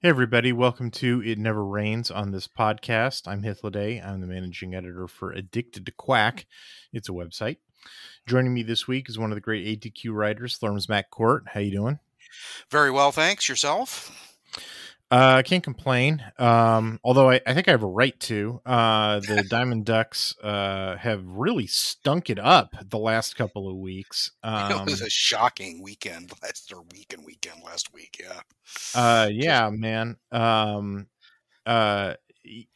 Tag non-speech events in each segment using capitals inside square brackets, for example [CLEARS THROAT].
Hey, everybody. Welcome to It Never Rains on this podcast. I'm Hythloday. I'm the managing editor for Addicted to Quack. It's a website. Joining me this week is one of the great ATQ writers, Slurms McCourt. How you doing? Very well, thanks. Yourself? Uh, I can't complain. Um, although I, I, think I have a right to. Uh, the [LAUGHS] Diamond Ducks uh, have really stunk it up the last couple of weeks. Um, [LAUGHS] it was a shocking weekend [LAUGHS] last or weekend weekend last week. Yeah. Uh, yeah, man. Um, uh,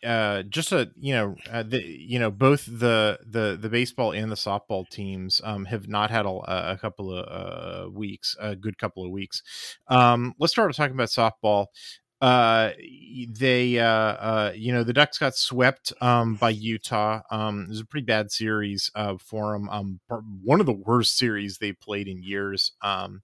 uh, just a you know uh, the you know both the the the baseball and the softball teams um, have not had a, a couple of uh, weeks a good couple of weeks um, let's start talking about softball uh, they uh, uh, you know the ducks got swept um, by utah um, it was a pretty bad series uh, for them um, one of the worst series they played in years um,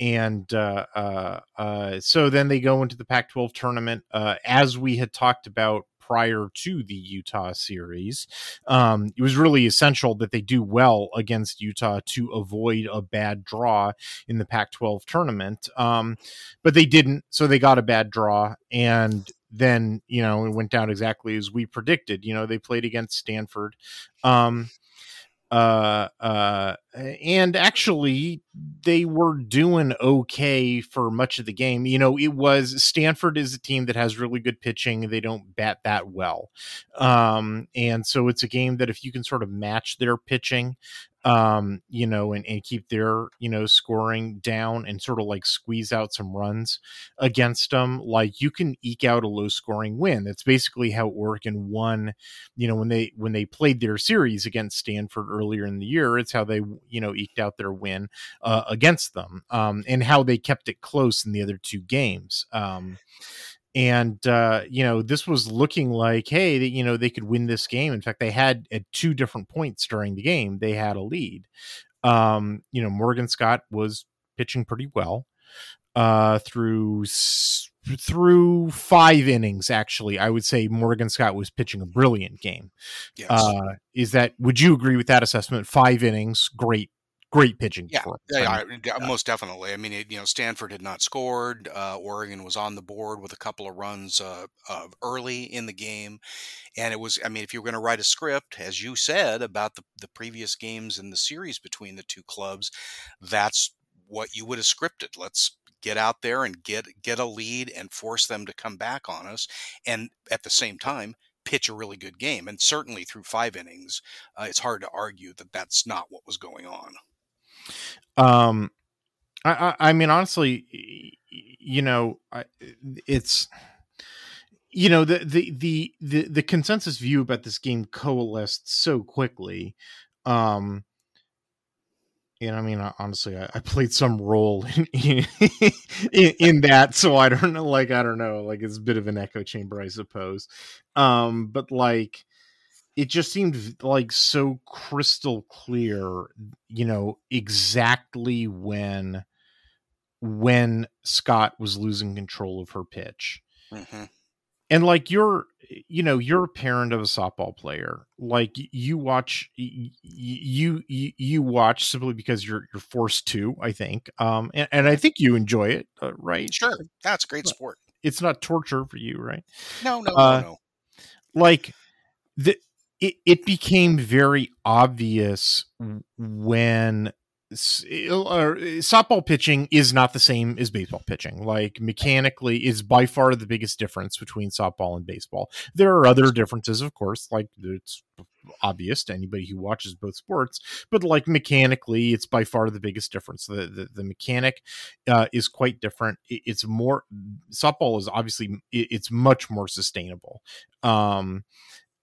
and uh, uh, uh, so then they go into the Pac 12 tournament. Uh, as we had talked about prior to the Utah series. Um, it was really essential that they do well against Utah to avoid a bad draw in the Pac 12 tournament. Um, but they didn't, so they got a bad draw. And then, you know, it went down exactly as we predicted. You know, they played against Stanford. Um, uh uh and actually they were doing okay for much of the game you know it was stanford is a team that has really good pitching they don't bat that well um and so it's a game that if you can sort of match their pitching um, you know, and, and keep their, you know, scoring down and sort of like squeeze out some runs against them, like you can eke out a low scoring win. That's basically how it worked in one, you know, when they when they played their series against Stanford earlier in the year, it's how they, you know, eked out their win uh, against them, um, and how they kept it close in the other two games. Um, and uh, you know this was looking like hey you know they could win this game. In fact they had at two different points during the game. They had a lead. Um, you know morgan scott was pitching pretty well uh, through through five innings actually. I would say morgan scott was pitching a brilliant game. Yes. uh, is that would you agree with that assessment? Five innings great great pitching. Yeah, yeah, yeah, most definitely. I mean, it, you know, Stanford had not scored. Uh, Oregon was on the board with a couple of runs uh, uh, early in the game, and it was. I mean, if you were going to write a script, as you said about the the previous games in the series between the two clubs, that's what you would have scripted. Let's get out there and get get a lead and force them to come back on us, and at the same time pitch a really good game. And certainly through five innings, uh, it's hard to argue that that's not what was going on. Um, I, I, I mean, honestly, you know, I, it's you know the, the the the the consensus view about this game coalesced so quickly um and I mean, honestly, I, I played some role in, in, in that, so I don't know. Like, I don't know. Like, it's a bit of an echo chamber, I suppose. Um, but like, it just seemed like so crystal clear, you know, exactly when when Scott was losing control of her pitch. Mm-hmm. And like you're you know, you're a parent of a softball player. Like you watch you you you watch simply because you're you're forced to, I think. Um and, and I think you enjoy it, uh, right? Sure. That's great sport. It's not torture for you, right? No, no, uh, no, no. Like the it, it became very obvious when softball pitching is not the same as baseball pitching. Like mechanically, is by far the biggest difference between softball and baseball. There are other differences, of course, like it's obvious to anybody who watches both sports. But like mechanically, it's by far the biggest difference. The the, the mechanic uh, is quite different. it's more softball is obviously it's much more sustainable. Um,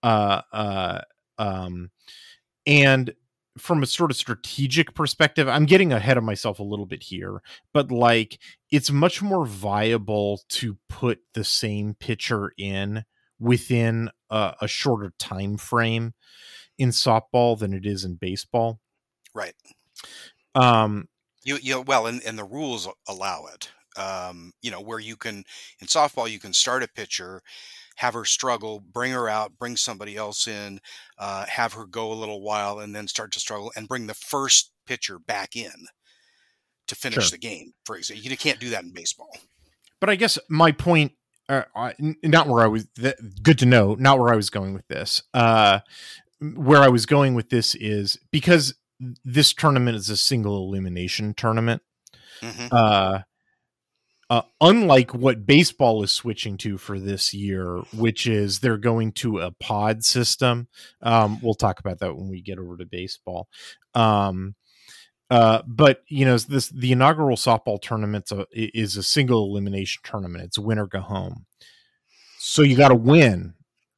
uh, uh, um, and from a sort of strategic perspective, I'm getting ahead of myself a little bit here, but like it's much more viable to put the same pitcher in within a, a shorter time frame in softball than it is in baseball. Right. Um, you you well, and, and the rules allow it. Um, you know, where you can in softball you can start a pitcher, have her struggle, bring her out, bring somebody else in, uh, have her go a little while, and then start to struggle, and bring the first pitcher back in to finish sure. the game. For example, you can't do that in baseball. But I guess my point uh, not where I was. Good to know. Not where I was going with this. Uh, where I was going with this is because this tournament is a single elimination tournament. Mm-hmm. Uh, uh, unlike what baseball is switching to for this year, which is they're going to a pod system. Um, we'll talk about that when we get over to baseball. Um, uh, but you know, this the inaugural softball tournament is a single elimination tournament. It's win or go home. So you got to win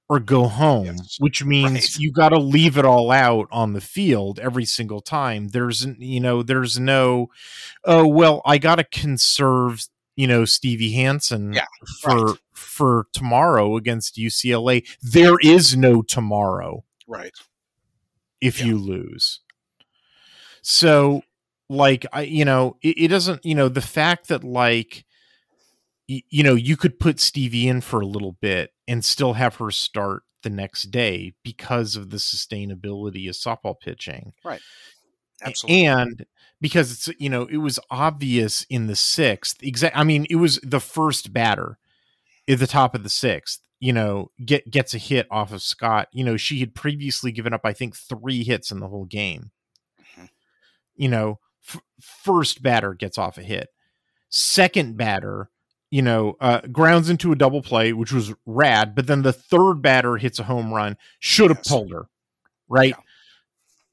or go home, yes. which means right. you got to leave it all out on the field every single time. There's you know, there's no, oh well, I got to conserve you know Stevie Hansen yeah, for right. for tomorrow against UCLA. There is no tomorrow, right? If yeah. you lose. So, like, I, you know, it, it doesn't, you know, the fact that, like, y- you know, you could put Stevie in for a little bit and still have her start the next day because of the sustainability of softball pitching. Right. Absolutely. And because it's, you know, it was obvious in the sixth, exact, I mean, it was the first batter at the top of the sixth you know, get gets a hit off of Scott. You know, she had previously given up, I think, three hits in the whole game you know, f- first batter gets off a hit. Second batter, you know, uh, grounds into a double play, which was rad. But then the third batter hits a home run, should have yes. pulled her, right? Yeah.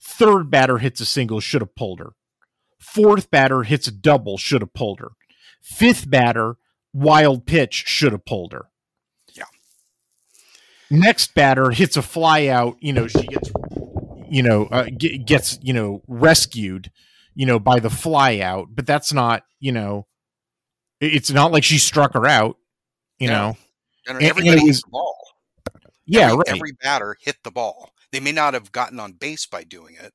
Third batter hits a single, should have pulled her. Fourth batter hits a double, should have pulled her. Fifth batter, wild pitch, should have pulled her. Yeah. Next batter hits a fly out, you know, she gets you know, uh, gets you know rescued, you know, by the fly out. But that's not, you know, it's not like she struck her out, you yeah. know. And, everybody and hit the ball. Yeah, right. Every batter hit the ball. They may not have gotten on base by doing it,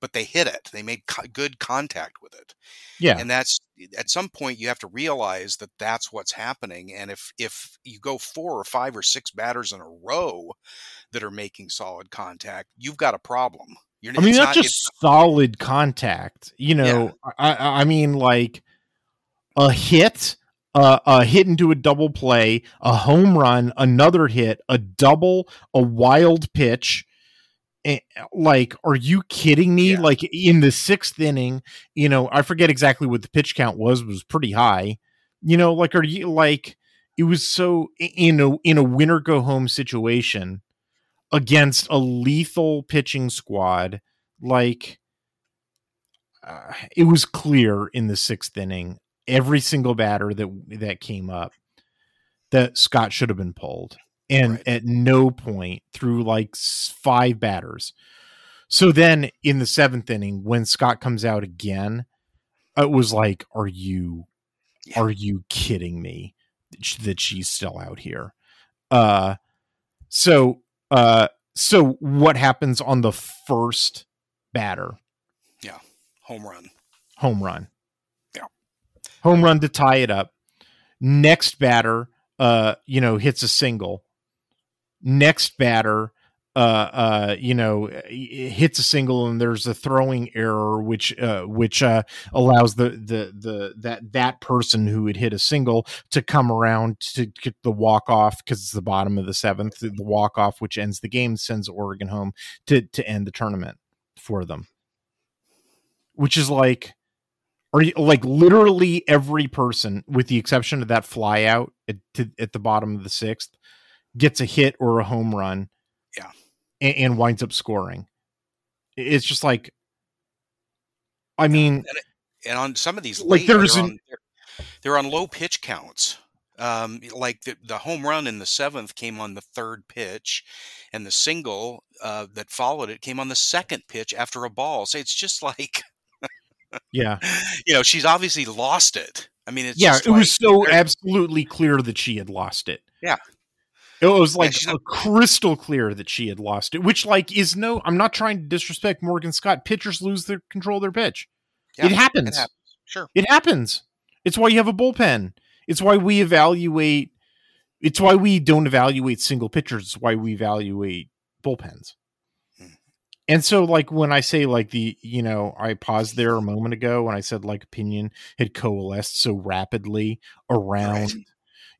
but they hit it. They made co- good contact with it. Yeah, and that's at some point you have to realize that that's what's happening. And if if you go four or five or six batters in a row that are making solid contact, you've got a problem. You're, I mean, not, not just solid contact. You know, yeah. I, I mean, like a hit, uh, a hit into a double play, a home run, another hit, a double, a wild pitch. Eh, like, are you kidding me? Yeah. Like in the sixth inning, you know, I forget exactly what the pitch count was, was pretty high. You know, like, are you like? It was so in a in a winner go home situation against a lethal pitching squad like uh, it was clear in the sixth inning every single batter that that came up that Scott should have been pulled and right. at no point through like five batters so then in the seventh inning when Scott comes out again it was like are you yeah. are you kidding me that she's still out here uh so uh, so what happens on the first batter? Yeah, home run. Home run. Yeah, home run to tie it up. Next batter, uh, you know, hits a single. Next batter, uh, uh, you know, hits a single and there's a throwing error, which uh, which uh, allows the the the that that person who had hit a single to come around to get the walk off because it's the bottom of the seventh. The walk off, which ends the game, sends Oregon home to to end the tournament for them. which is like or like literally every person with the exception of that fly out at, to, at the bottom of the sixth gets a hit or a home run yeah and, and winds up scoring it's just like i mean and, and on some of these like there's they're, an, on, they're, they're on low pitch counts um, like the, the home run in the seventh came on the third pitch, and the single uh, that followed it came on the second pitch after a ball. So it's just like, [LAUGHS] yeah, you know, she's obviously lost it. I mean, it's yeah, just it like, was so absolutely clear that she had lost it. Yeah. It was like a crystal clear that she had lost it, which like is no. I'm not trying to disrespect Morgan Scott. Pitchers lose their control of their pitch. yeah, it happens. It happens. Sure. It happens. It's why you have a bullpen. It's why we evaluate. It's why we don't evaluate single pitchers. It's why we evaluate bullpens. Hmm. And so, like when I say like the, you know, I paused there a moment ago when I said like opinion had coalesced so rapidly around, Right.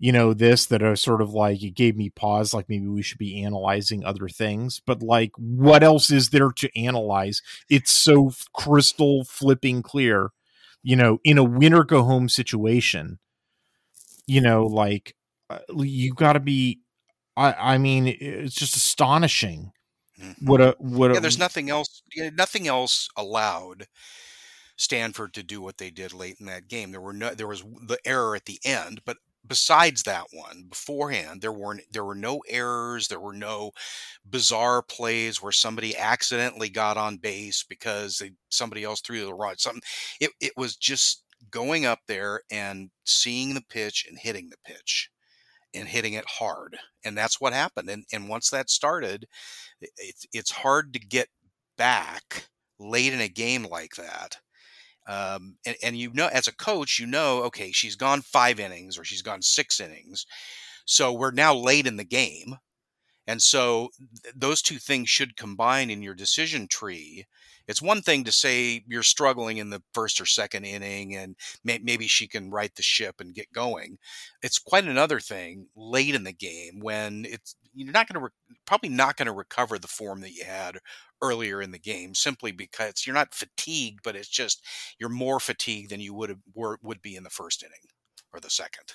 You know, this that are sort of like it gave me pause. Like maybe we should be analyzing other things, but like what else is there to analyze? It's so crystal flipping clear, you know, in a winner go home situation you know like uh, you got to be i i mean it's just astonishing Mhm. what a what a Yeah, there's nothing else. Yeah, nothing else allowed Stanford to do what they did late in that game. There were no. There was the error at the end, but besides that one, beforehand, there weren't. There were no errors. There were no bizarre plays where somebody accidentally got on base because they, somebody else threw the rod something. It it was just going up there and seeing the pitch and hitting the pitch and hitting it hard and that's what happened and and once that started i- it's it's hard to get back late in a game like that um, and, and you know as a coach you know okay she's gone five innings or she's gone six innings so we're now late in the game and so th- those two things should combine in your decision tree. It's one thing to say you're struggling in the first or second inning and may- maybe she can right the ship and get going. It's quite another thing late in the game when it's you're not going to re- probably not going to recover the form that you had earlier in the game simply because you're not fatigued but it's just you're more fatigued than you would have were, would be in the first inning or the second.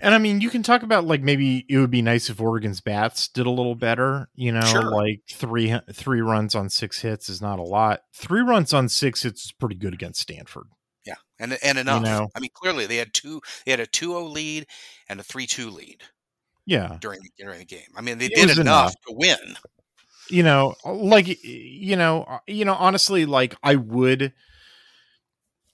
And i mean you can talk about like maybe it would be nice if oregon's bats did a little better you know Sure. like three three runs on six hits is not a lot. Three runs on six hits is pretty good against stanford. Yeah and and enough. know. i mean clearly they had two they had a 2-0 lead and a 3-2 lead yeah. during the, during the game. I mean they It did enough enough. to win you know like you know uh, you know honestly like i would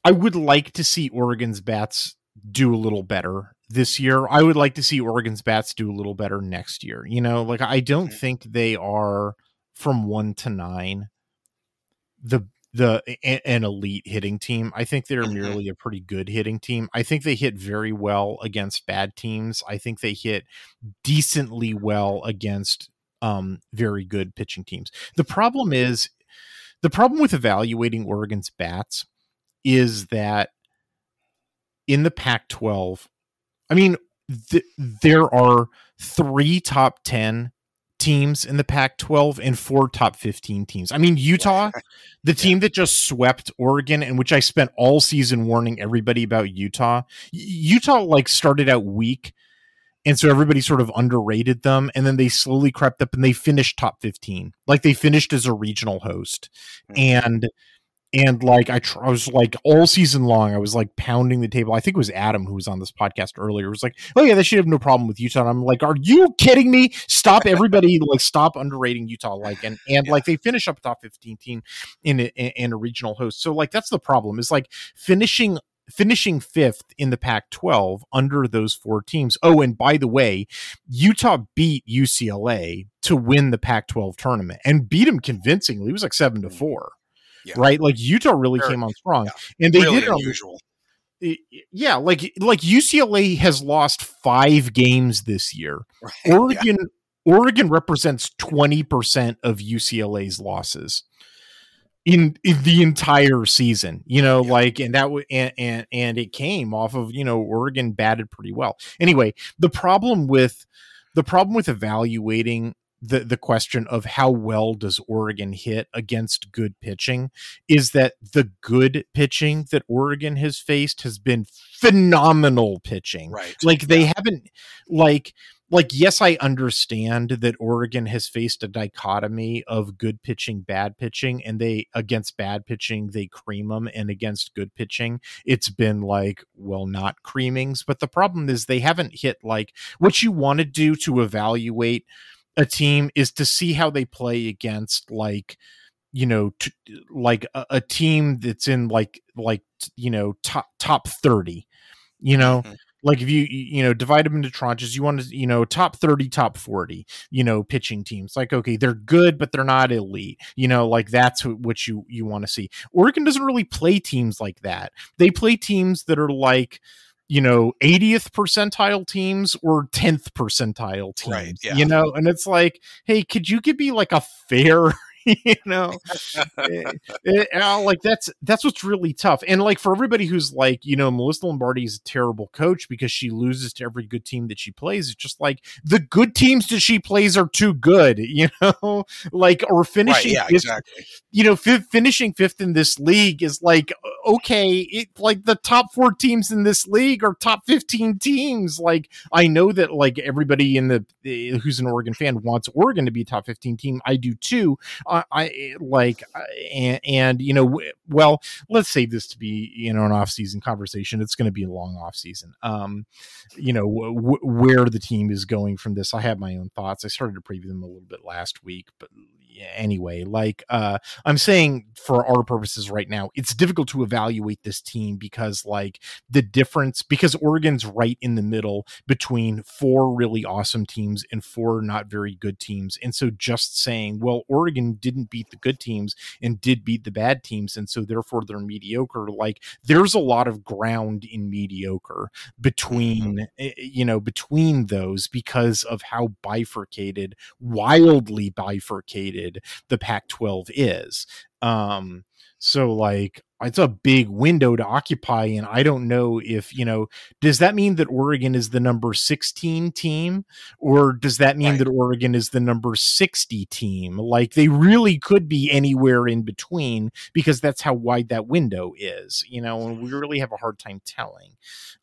i would like to see oregon's bats do a little better this year. I would like to see oregon's bats do a little better next year you know? Like i don't Mhm. think they are from 1 to 9 the the an elite hitting team. I think they're Mhm. merely a pretty good hitting team. I think they hit very well against bad teams. I think they hit decently well against um very good pitching teams. The problem is the problem with evaluating Oregon's bats is that in the Pac-12, I mean, th- there are three top 10 teams in the Pac-12 and four top 15 teams. I mean, Utah, the [LAUGHS] team that just swept Oregon and which I spent all season warning everybody about Utah. Utah like started out weak and so everybody sort of underrated them and then they slowly crept up and they finished top 15 like they finished as a regional host. Mhm. and and like I, tr- I was like all season long i was like pounding the table. I think it was adam who was on this podcast earlier was like oh yeah they should have no problem with utah. And i'm like are you kidding me? Stop everybody [LAUGHS] like stop underrating utah. Like and and Yeah. like they finish up top 15 team in a, in a regional host. So like that's the problem is like finishing finishing fifth in the Pac 12 under those four teams. Oh, and by the way, Utah beat UCLA to win the Pac 12 tournament and beat them convincingly. It was like seven to mm. four. Yeah. Right, like Utah really Very- came on strong, yeah. and they really did it on unusual yeah, like like UCLA has lost five games this year. right? [LAUGHS] Yeah. Oregon Oregon represents twenty percent of UCLA's losses in, in the entire season. You know, Yeah. like and that w- and, and and it came off of you know Oregon batted pretty well. Anyway, the problem with the problem with evaluating the the question of how well does Oregon hit against good pitching is that the good pitching that Oregon has faced has been phenomenal pitching. Right. Like they yeah. haven't like like yes i understand that oregon has faced a dichotomy of good pitching bad pitching and they against bad pitching they cream them and against good pitching it's been like well not creamings but the problem is they haven't hit like what you want to do to evaluate a team is to see how they play against like you know t- like a, a, team that's in like like you know top top 30 you know? Mm-hmm like if you you know divide them into tranches you want to you know top 30 top 40 you know pitching teams. Like okay they're good but they're not elite. You know like that's what you you want to see. Oregon doesn't really play teams like that. They play teams that are like you know 80th percentile teams or 10th percentile teams right, yeah. you know? And it's like hey could you give me like a fair [LAUGHS] you know? It, it, like that's that's what's really tough and like for everybody who's like you know melissa lombardi is a terrible coach because she loses to every good team that she plays it's just like the good teams that she plays are too good [LAUGHS] you know? Like or finishing right, yeah, exactly. you know f- finishing fifth in this league is like okay it like the top four teams in this league are top 15 teams like i know that like everybody in the eh, who's an oregon fan wants oregon to be a top 15 team i do too uh, I like, and, and you know, well, let's say this to be you know an off season conversation. It's going to be a long off season. Um, you know, w- where the team is going from this. I have my own thoughts. I started to preview them a little bit last week, but anyway like uh i'm saying for our purposes right now it's difficult to evaluate this team because like the difference because oregon's right in the middle between four really awesome teams and four not very good teams and so just saying well oregon didn't beat the good teams and did beat the bad teams and so therefore they're mediocre like there's a lot of ground in mediocre between mm-hmm. you know between those because of how bifurcated wildly bifurcated the Pac 12 is. Um, so like it's a big window to occupy and i don't know if you know does that mean that oregon is the number 16 team or does that mean right. that oregon is the number 60 team like they really could be anywhere in between because that's how wide that window is you know and we really have a hard time telling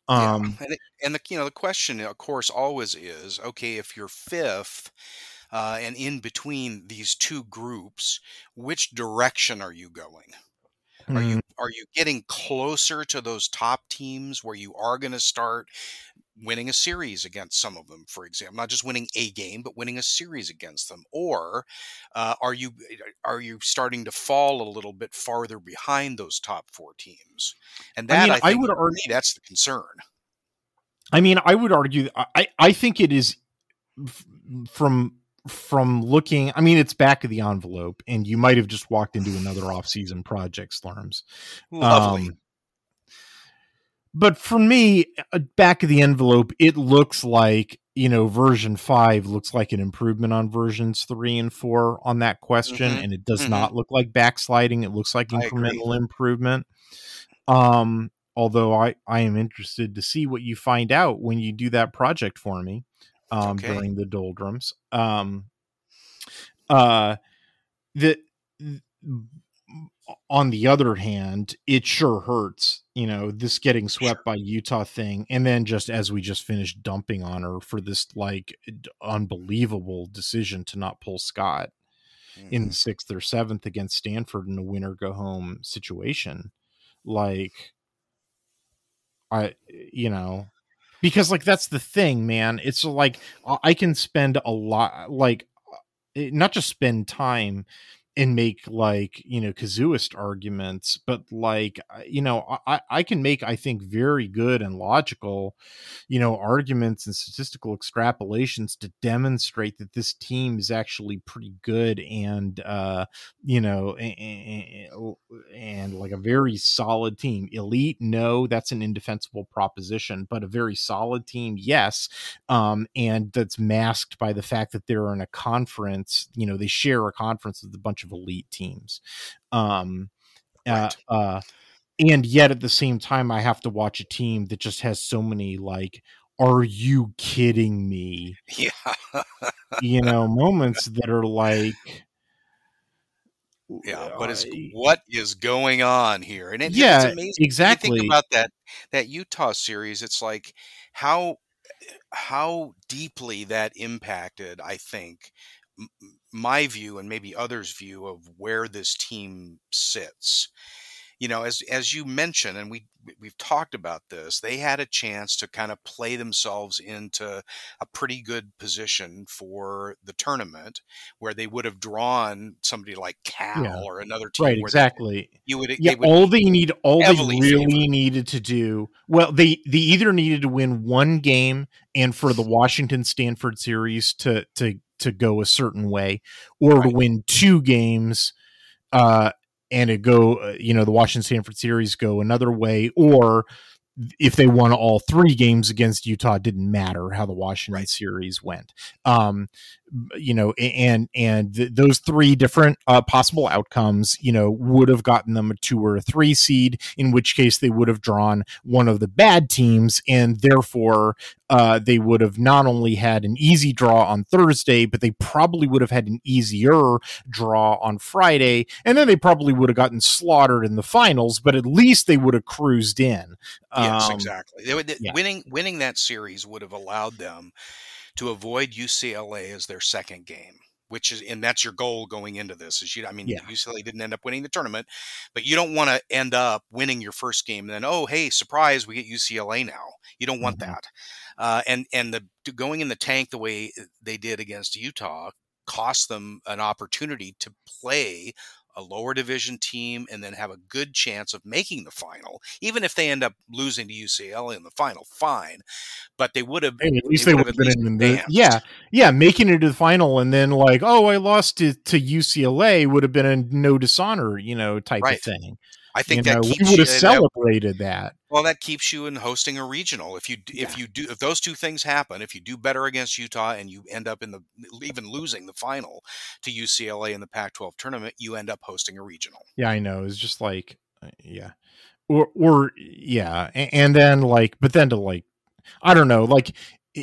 um yeah. and, it, and the you know the question of course always is okay if you're fifth uh, and in between these two groups, which direction are you going? Are you mm-hmm. are you getting closer to those top teams where you are going to start winning a series against some of them, for example, not just winning a game, but winning a series against them, or uh, are you are you starting to fall a little bit farther behind those top four teams? And that I, mean, I, I would argue that's the concern. I mean, I would argue. I I think it is from from looking i mean it's back of the envelope and you might have just walked into another [SIGHS] off-season project slurms. Lovely. Um, but for me uh, back of the envelope it looks like you know version 5 looks like an improvement on versions 3 and 4 on that question mm-hmm. and it does mm-hmm. not look like backsliding. It looks like incremental improvement. Um although i i am interested to see what you find out when you do that project for me um, okay. during the doldrums. Um, uh, the on the other hand, it sure hurts, you know, this getting swept by Utah thing, and then just as we just finished dumping on her for this like unbelievable decision to not pull Scott mm-hmm. in sixth or seventh against Stanford in a winner go home situation, like I, you know, because like that's the thing man. It's like i can spend a lot like eh, not just spend time and make like you know casuist arguments but like you know i i can make i think very good and logical you know arguments and statistical extrapolations to demonstrate that this team is actually pretty good and uh you know and, and like a very solid team. Elite no that's an indefensible proposition but a very solid team yes um and that's masked by the fact that they're in a conference you know they share a conference with a bunch of of elite teams. Um, uh, right. uh, uh, and yet at the same time, I have to watch a team that just has so many like are you kidding me? Yeah. you know, moments [LAUGHS] that are like, yeah, what is what is going on here? And it, yeah, it's amazing. exactly. About that that Utah series. It's like how how deeply that impacted. I think my view and maybe others' view of where this team sits you know, as as you mentioned, and we we've talked about this, they had a chance to kind of play themselves into a pretty good position for the tournament, where they would have drawn somebody like Cal yeah. or another team. Right, exactly. They, you would, yeah. Would all they need, all they really favored. needed to do, well, they they either needed to win one game, and for the [LAUGHS] Washington Stanford series to to to go a certain way, or right. to win two games uh and it go, uh, you know, the Washington Stanford series go another way, or if they won all three games against Utah, it didn't matter how the Washington right. series went. Um, you know, and and th- those three different uh, possible outcomes, you know, would have gotten them a two or a three seed. In which case, they would have drawn one of the bad teams, and therefore, uh, they would have not only had an easy draw on Thursday, but they probably would have had an easier draw on Friday, and then they probably would have gotten slaughtered in the finals. But at least they would have cruised in. Yes, um, exactly. They would, yeah. Winning winning that series would have allowed them to avoid UCLA as their second game which is and that's your goal going into this is you I mean yeah. UCLA didn't end up winning the tournament but you don't want to end up winning your first game and then oh hey surprise we get UCLA now you don't want mm-hmm. that uh, and and the going in the tank the way they did against Utah cost them an opportunity to play a lower division team and then have a good chance of making the final. Even if they end up losing to UCLA in the final, fine. But they would have at least they, would have been in the yeah yeah making it to the final and then like oh I lost to, to UCLA would have been a no dishonor you know type right. of thing. I think you that know, we would have celebrated that. Well, that keeps you in hosting a regional. If you yeah. if you do if those two things happen, if you do better against Utah and you end up in the even losing the final to UCLA in the Pac-12 tournament, you end up hosting a regional. Yeah, I know. It's just like uh, yeah. Or or yeah, and then like but then to like I don't know, like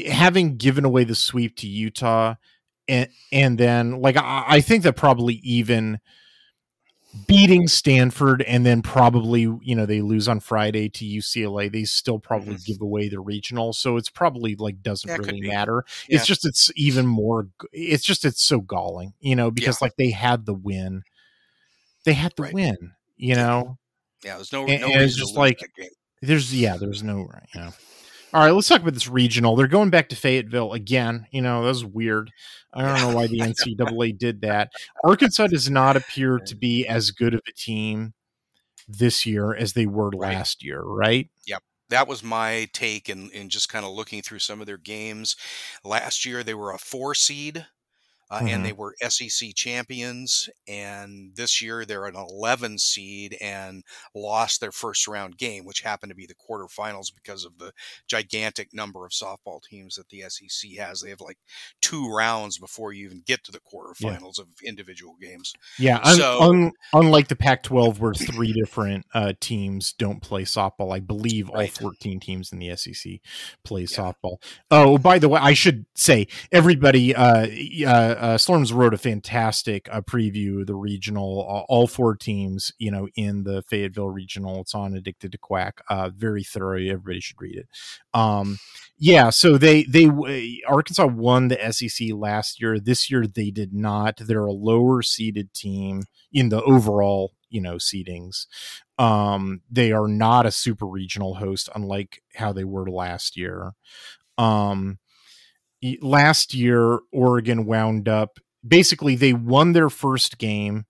having given away the sweep to Utah and and then like I, I think that probably even beating Stanford and then probably, you know, they lose on Friday to UCLA, they still probably mm-hmm. give away the regional. So it's probably like doesn't that really matter. Yeah. It's just it's even more it's just it's so galling, you know, because yeah. like they had the win. They had the right. win, you know. Yeah, there's no and, no and it's just like there's yeah, there's no you know. All right, let's talk about this regional. They're going back to Fayetteville again. You know, that was weird. I don't know why the [LAUGHS] NCAA did that. Arkansas does not appear to be as good of a team this year as they were last year, right? Yep. That was my take in, in just kind of looking through some of their games. Last year, they were a four seed uh, mm-hmm. and they were SEC champions. And this year they're an 11 seed and lost their first round game, which happened to be the quarterfinals because of the gigantic number of softball teams that the SEC has. They have like two rounds before you even get to the quarterfinals yeah. of individual games. Yeah, un- so un- unlike the Pac-12, where three different uh, teams don't play softball, I believe right. all 14 teams in the SEC play yeah. softball. Oh, by the way, I should say everybody. Uh, uh, Slurms wrote a fantastic uh, preview of the regional, uh, all four teams, you know, in the Fayetteville regional. It's on Addicted to Quack. Uh, very thorough. Everybody should read it. Um, yeah, so they they Arkansas won the SEC last year. This year they did not. They're a lower seeded team in the overall you know seedings. Um, they are not a super regional host, unlike how they were last year. Um, last year Oregon wound up basically they won their first game.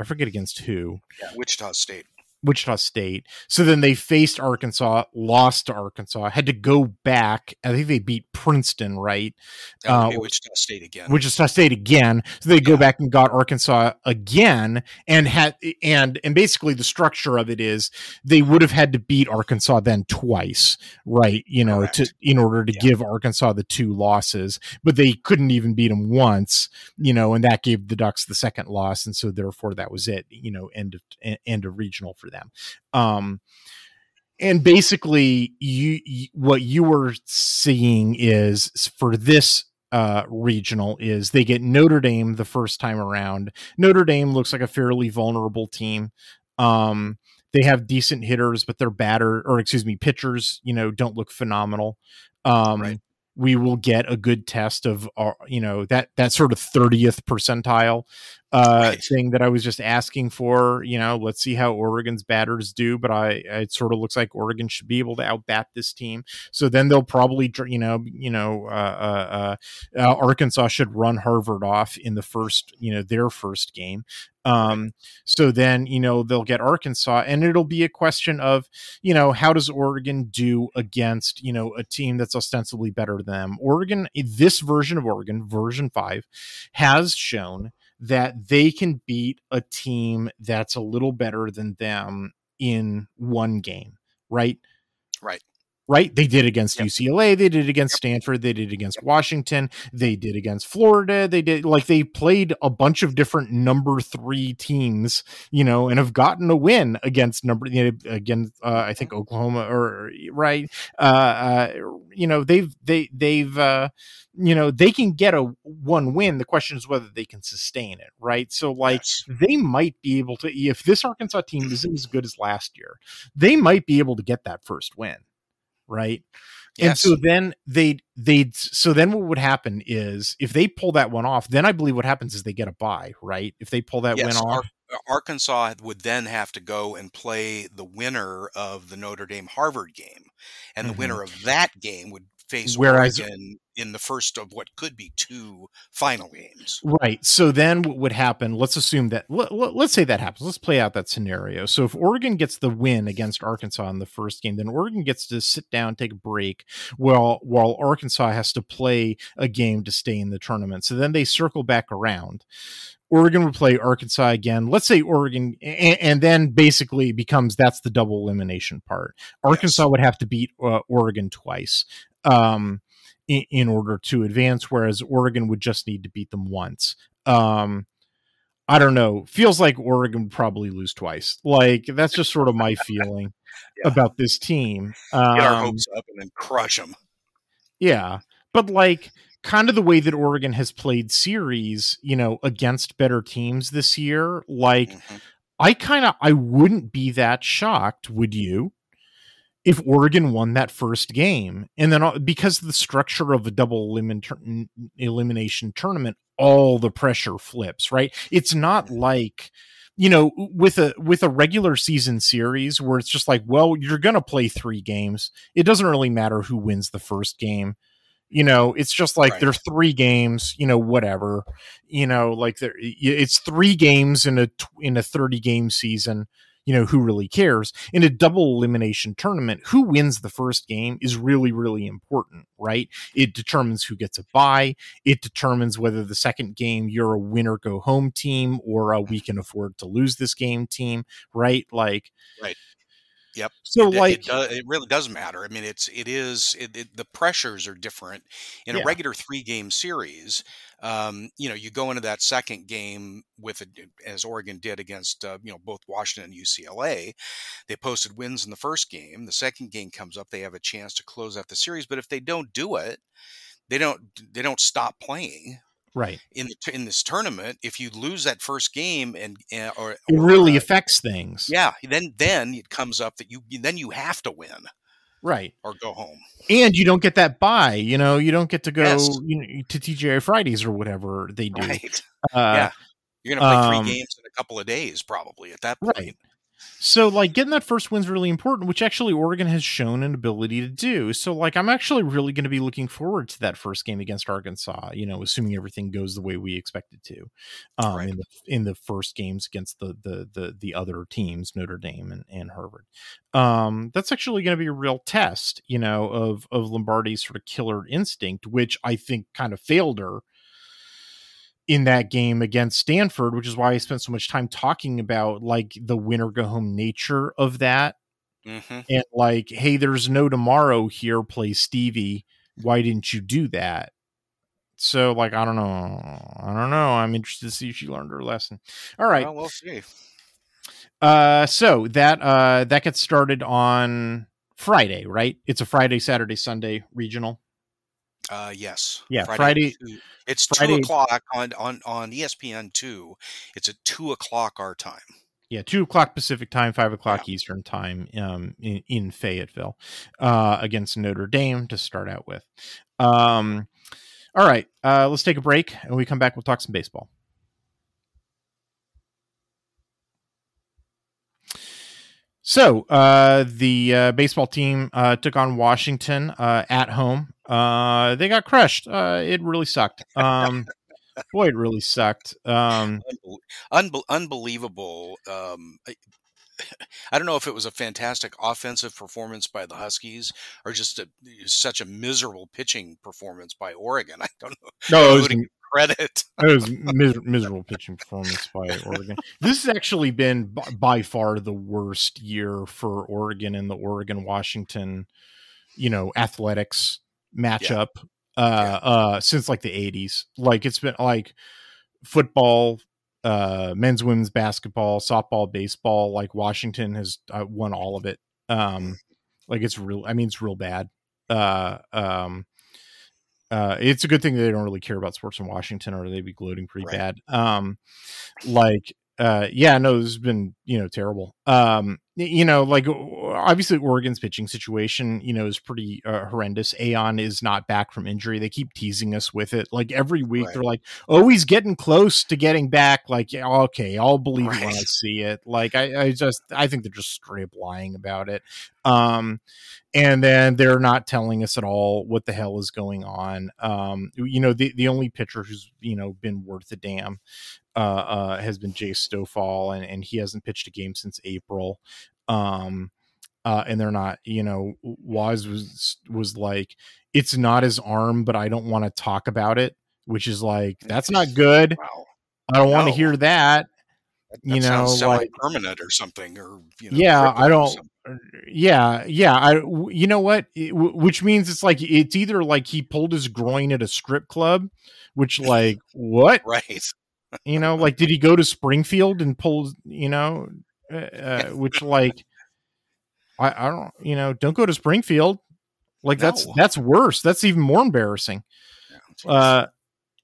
I forget against who. Yeah, Wichita State. Wichita State. So then they faced Arkansas, lost to Arkansas, had to go back. I think they beat Princeton, right? Uh, Wichita State again. Wichita State again. So they yeah. go back and got Arkansas again, and had and and basically the structure of it is they would have had to beat Arkansas then twice, right? You know, Correct. to in order to yeah. give Arkansas the two losses, but they couldn't even beat them once, you know, and that gave the Ducks the second loss, and so therefore that was it. You know, end of end of regional for them. Um, and basically you, you what you were seeing is for this uh, regional is they get Notre Dame the first time around. Notre Dame looks like a fairly vulnerable team. Um, they have decent hitters, but their batter or excuse me, pitchers, you know, don't look phenomenal. Um, right we will get a good test of our, uh, you know that that sort of 30th percentile uh right. thing that i was just asking for you know let's see how oregon's batters do but i it sort of looks like oregon should be able to outbat this team so then they'll probably you know you know uh, uh, uh, uh arkansas should run harvard off in the first you know their first game um, so then, you know, they'll get Arkansas, and it'll be a question of, you know, how does Oregon do against, you know, a team that's ostensibly better than them? Oregon, this version of Oregon, version five, has shown that they can beat a team that's a little better than them in one game, right? Right right? They did against yep. UCLA, they did against yep. Stanford, they did against yep. Washington, they did against Florida, they did like they played a bunch of different number three teams, you know, and have gotten a win against number you know, again, uh, I think. Oklahoma or right, uh, uh, you know, they've they they've uh, you know they can get a one win. The question is whether they can sustain it, right? So like yes. they might be able to if this Arkansas team isn't as good as last year, they might be able to get that first win right? Yes. And so then they they so then what would happen is if they pull that one off, then I believe what happens is they get a buy, right? If they pull that yes, win off. Ar- Arkansas would then have to go and play the winner of the Notre Dame Harvard game. And the mm-hmm. winner of that game would face Whereas, Oregon in the first of what could be two final games. Right. So then what would happen? Let's assume that let, us say that happens. Let's play out that scenario. So if Oregon gets the win against Arkansas in the first game, then Oregon gets to sit down, take a break, while while Arkansas has to play a game to stay in the tournament. So then they circle back around. Oregon would play Arkansas again. Let's say Oregon, and, and then basically becomes that's the double elimination part. Arkansas yes. would have to beat uh, Oregon twice um, in, in, order to advance, whereas Oregon would just need to beat them once. Um, I don't know. Feels like Oregon would probably lose twice. Like that's just sort of my [LAUGHS] feeling yeah. about this team. Um, Get our um, hopes up and then crush them. Yeah, but like kind of the way that Oregon has played series, you know, against better teams this year. Like, mm-hmm. I kind of I wouldn't be that shocked. Would you? If Oregon won that first game. And then uh, because of the structure of a double elimin- elimination tournament, all the pressure flips, right? It's not like you know with a with a regular season series where it's just like well you're going to play 3 games it doesn't really matter who wins the first game you know it's just like right. there's three games you know whatever you know like there it's three games in a in a 30 game season you know, who really cares? In a double elimination tournament, who wins the first game is really, really important, right? It determines who gets a bye. It determines whether the second game you're a winner go home team or a we can afford to lose this game team, right? Like, right. Yep. So it, like it, does, it, really does matter. I mean, it's it is it, the pressures are different in yeah. a regular three game series. Um, you know, you go into that second game with a, as Oregon did against uh, you know both Washington and UCLA. They posted wins in the first game. The second game comes up, they have a chance to close out the series. But if they don't do it, they don't they don't stop playing right. in the, in this tournament if you lose that first game and, and or, it really uh, affects things. Yeah then then it comes up that you then you have to win right. or go home. And you don't get that buy you know you don't get to go yes. you know, to TGI Fridays or whatever they do. Right. uh, yeah. You're gonna play um, three games in a couple of days probably at that point. right so like getting that first win is really important, which actually Oregon has shown an ability to do. So like I'm actually really going to be looking forward to that first game against Arkansas. You know, assuming everything goes the way we expect it to, um, right. in the in the first games against the the the the other teams, Notre Dame and, and Harvard. Um, that's actually going to be a real test, you know, of of Lombardi's sort of killer instinct, which I think kind of failed her in that game against Stanford, which is why I spent so much time talking about like the winner go home nature of that. Mm-hmm. And like, hey, there's no tomorrow here, play Stevie. Why didn't you do that? So, like, I don't know. I don't know. I'm interested to see if she learned her lesson. All right. Well, we'll see. Uh, so that uh that gets started on Friday, right? It's a Friday, Saturday, Sunday regional. Uh, yes. Yeah, Friday- two- it's Friday- two o'clock on on on ESPN two. It's at two o'clock our time. Yeah, two o'clock Pacific time, five o'clock Eastern time, um, in, in Fayetteville, uh, against Notre Dame to start out with. Um, all right, uh, let's take a break, and we come back. We'll talk some baseball. So uh, the uh, baseball team uh, took on Washington uh, at home. Uh, they got crushed. Uh, it really sucked. [LAUGHS] Um, boy, it really sucked. Um, Unbel- unbel- unbelievable. Um, I, [LAUGHS] I don't know if it was a fantastic offensive performance by the Huskies or just a, such a miserable pitching performance by Oregon. [LAUGHS] I don't know. no, it was, credit. it was mis- miserable pitching performance by Oregon. This has actually been b- by far the worst year for Oregon in the Oregon Washington, you know, athletics matchup uh uh since like the 80s. Like it's been like football, uh men's women's basketball, softball, baseball, like Washington has uh, won all of it. Um like it's real I mean it's real bad. Uh um uh, it's a good thing they don't really care about sports in Washington, or they'd be gloating pretty Right. bad. Um, like, uh, yeah, no, has been you know terrible. Um, you know, like obviously Oregon's pitching situation, you know, is pretty uh, horrendous. Aon is not back from injury. They keep teasing us with it. Like every week, Right. they're like, "Oh, he's getting close to getting back." Like, yeah, okay, I'll believe it when I see it. Like, I, I just, I think they're just straight up lying about it. Um, and then they're not telling us at all what the hell is going on. Um, you know, the the only pitcher who's you know been worth a damn uh, uh, has been Jace Stoffal, and and he hasn't pitched a game since April. Um, uh, and they're not, you know, Waz was was like, it's not his arm, but I don't want to talk about it, which is like that's not good. Wow. I don't want to hear that. That, You know, like- semi-permanent or something, or you know, Yeah, I don't- yeah yeah i you know what It- w- which means it's like it's either like he pulled his groin at a strip club which [LAUGHS] like what Right. You know like did he go to springfield and pull you know uh, uh, [LAUGHS] which like i i don't you know don't go to springfield like that's No. that's worse that's even more embarrassing Yeah, uh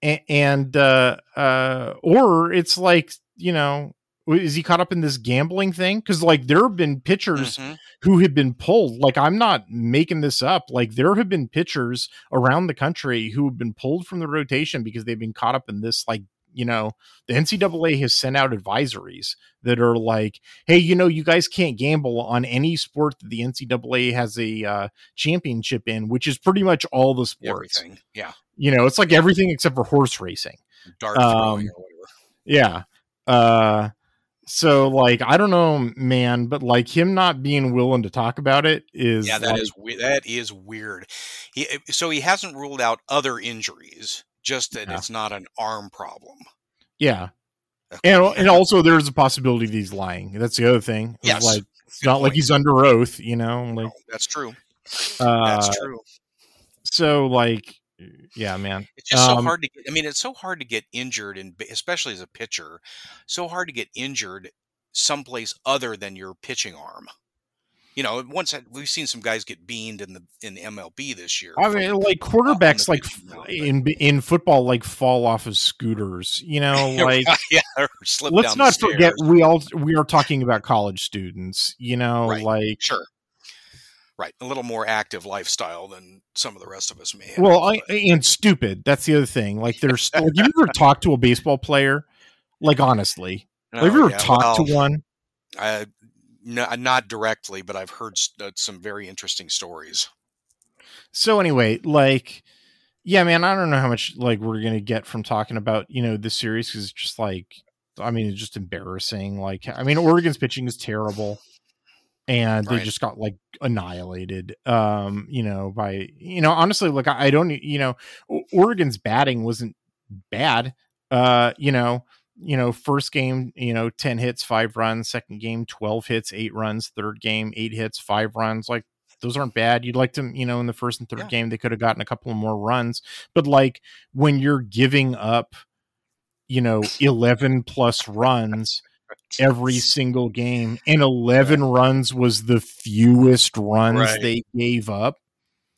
a- and uh uh or it's like you know is he caught up in this gambling thing because like there have been pitchers Mhm. who have been pulled. Like I'm not making this up. Like there have been pitchers around the country who have been pulled from the rotation because they've been caught up in this. Like you know, the NCAA has sent out advisories that are like, hey, you know, you guys can't gamble on any sport that the NCAA has a uh, championship in, which is pretty much all the sports. Everything. Yeah. You know, it's like everything except for horse racing. Dart Um, or whatever. Yeah. Uh so like I don't know, man, but like him not being willing to talk about it is Yeah, that like, is we- that is weird. He eh, so he hasn't ruled out other injuries, just that Yeah. it's not an arm problem. yeah. And and also there's a possibility that he's lying. That's the other thing. It's Yes. like it's not like he's under oath, you know. Like No, that's true. uh That's true. so like yeah, man. It's just so um, hard to get. I mean, it's so hard to get injured, and especially as a pitcher, so hard to get injured someplace other than your pitching arm. You know, once I- we've seen some guys get beamed in the in the MLB this year. I mean, like quarterbacks, like pitching mound, but- in in football, like fall off of scooters. You [LAUGHS] know, like [LAUGHS] yeah, or slip let's not forget we all we are talking about college students. You know, Right. like Sure. Right, a little more active lifestyle than some of the rest of us may have. well, I, and stupid. That's the other thing. Like, [LAUGHS] there's like, you ever talked to a baseball player? Like, honestly, No, have you oh, ever yeah, talked well, to one? I, no, not directly, but I've heard s- uh, some very interesting stories. So anyway, like, yeah, man, I don't know how much like we're gonna get from talking about you know this series because it's just like, I mean, it's just embarrassing. Like, I mean, Oregon's pitching is terrible, and they Right. just got like annihilated. Um, you know, by you know, honestly, like I, I don't, you know, O- Oregon's batting wasn't bad. Uh, you know. You know, first game, you know, 10 hits, five runs. Second game, 12 hits, eight runs. Third game, eight hits, five runs. Like, those aren't bad. You'd like to, you know, in the first and third Yeah. game, they could have gotten a couple more runs. But like when you're giving up, you know, [LAUGHS] 11 plus runs [LAUGHS] every single game, and 11 runs was the fewest runs Right. they gave up.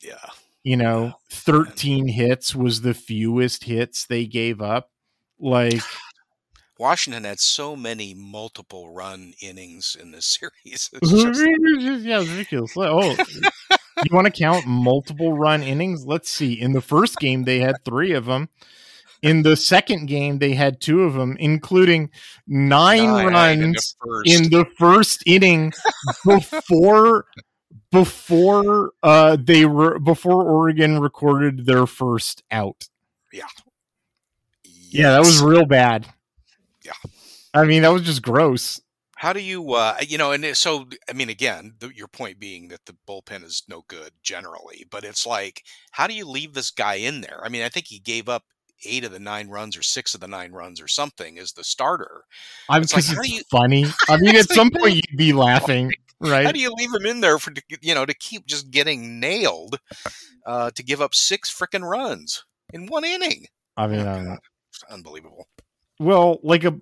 Yeah. You know, 13 hits was the fewest hits they gave up. Like, Washington had so many multiple run innings in this [LAUGHS] series. Just, yeah, it's ridiculous. Oh, you want to count multiple run innings? Let's see. In the first game, they had three of them. In the second game, they had two of them, including nine, nine in the runs in the first inning before before uh they were before Oregon recorded their first out. Yeah, Yeah, that was real bad. Yeah. I mean, that was just gross. How do you, uh, you know, and so, I mean, again, the, your point being that the bullpen is no good generally, but it's like, how do you leave this guy in there? I mean, I think he gave up eight of the nine runs or six of the nine runs or something as the starter. I'm It's like, it's you- funny. [LAUGHS] I mean, at some point you'd be [LAUGHS] laughing, right? How do you leave him in there for, you know, to keep just getting nailed, uh, to give up six freaking runs in one inning? I mean, Oh, I don't know. God, it's unbelievable. Well, like a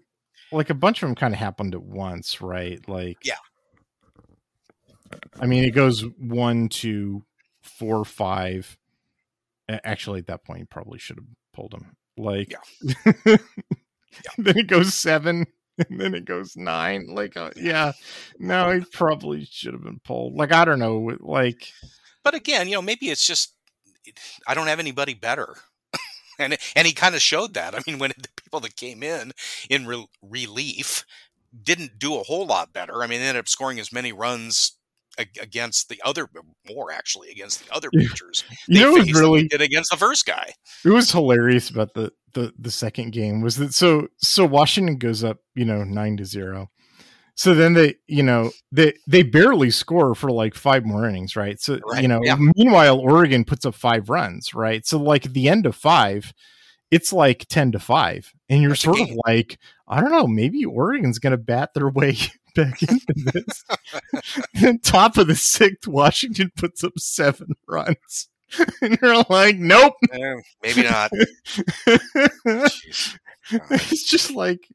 like a bunch of them kind of happened at once, right? Like, Yeah. I mean, it goes one, two, four, five. Actually, at that point, you probably should have pulled him. Like, [LAUGHS] yeah. then it goes seven, [LAUGHS] and then it goes nine. Like, uh, yeah, no, he probably should have been pulled. Like, I don't know, like, But again, you know, maybe it's just I don't have anybody better. And and he kind of showed that. I mean, when the people that came in in re- relief didn't do a whole lot better. I mean, they ended up scoring as many runs against the other more actually against the other pitchers you know, it was faced than they really did against the first guy. it was hilarious about the the the second game was that so so Washington goes up you know nine to zero. So then they you know they they barely score for like five more innings, right? So Right, you know yeah. meanwhile Oregon puts up five runs, right? So like at the end of five, it's like ten to five, and you're That's sort of like I don't know, maybe Oregon's gonna bat their way [LAUGHS] back into this. [LAUGHS] and top of the sixth, Washington puts up seven runs. [LAUGHS] And you're like, nope. Eh, maybe not. It's just like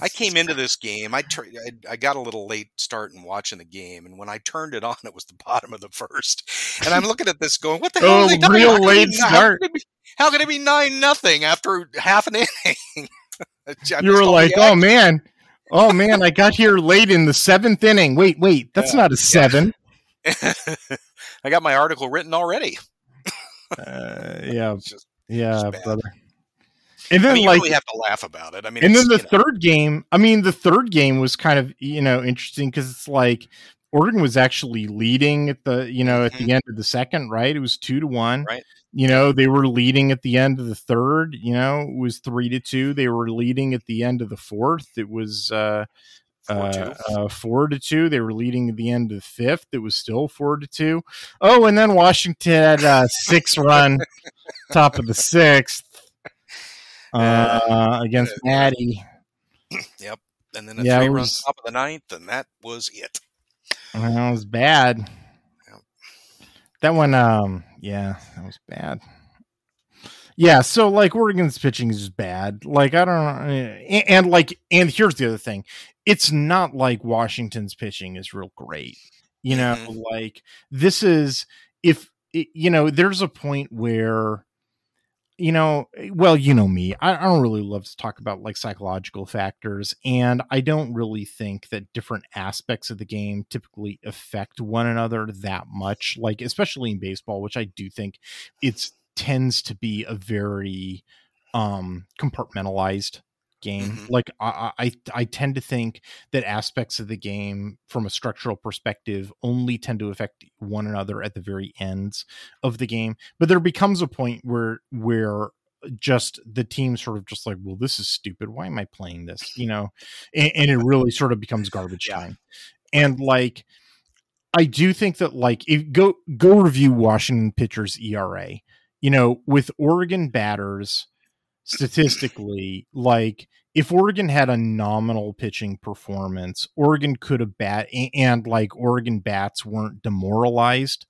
I came into this game. I, tur- I I got a little late start in watching the game, and when I turned it on, it was the bottom of the first. And I'm looking at this, going, "What the hell?" Oh, are they doing? real How can it late be- how start. can be- How can it be nine nothing after half an [LAUGHS] inning? You were like, oh man, oh man, I got here late in the seventh inning. Wait, wait, [LAUGHS] that's Yeah, not a seven. action. [LAUGHS] I got my article written already. Uh, yeah, just, yeah, brother. And I then mean, you like, really have to laugh about it. I mean, and then the you know, third game. I mean, the third game was kind of you know interesting because it's like Oregon was actually leading at the you know at the end of the second, right? It was two to one. Right. You know, they were leading at the end of the third. You know, it was three to two. They were leading at the end of the fourth. It was uh, four uh, uh, four to two. They were leading at the end of the fifth. It was still four to two. Oh, and then Washington had a six run top of the sixth uh, against Maddie. Yep. And then a yeah, three run was- top of the ninth, and that was it. That was bad. Yep. That one, um, yeah, that was bad. Yeah, so like Oregon's pitching is bad. Like I don't know, and, and like, and here's the other thing: it's not like Washington's pitching is real great. You know, Mhm. like this is if you know, there's a point where you know, well, you know me. I, I don't really love to talk about like psychological factors, and I don't really think that different aspects of the game typically affect one another that much. Like, especially in baseball, which I do think it's tends to be a very um compartmentalized game. Mhm. Like, I, I I tend to think that aspects of the game, from a structural perspective, only tend to affect one another at the very ends of the game but there becomes a point where where just the team sort of just like well this is stupid why am i playing this you know and, and it really sort of becomes garbage Yeah. time and like i do think that like if go go review washington pitchers era you know with oregon batters statistically like if Oregon had a nominal pitching performance, Oregon could have bat a- and like Oregon bats weren't demoralized.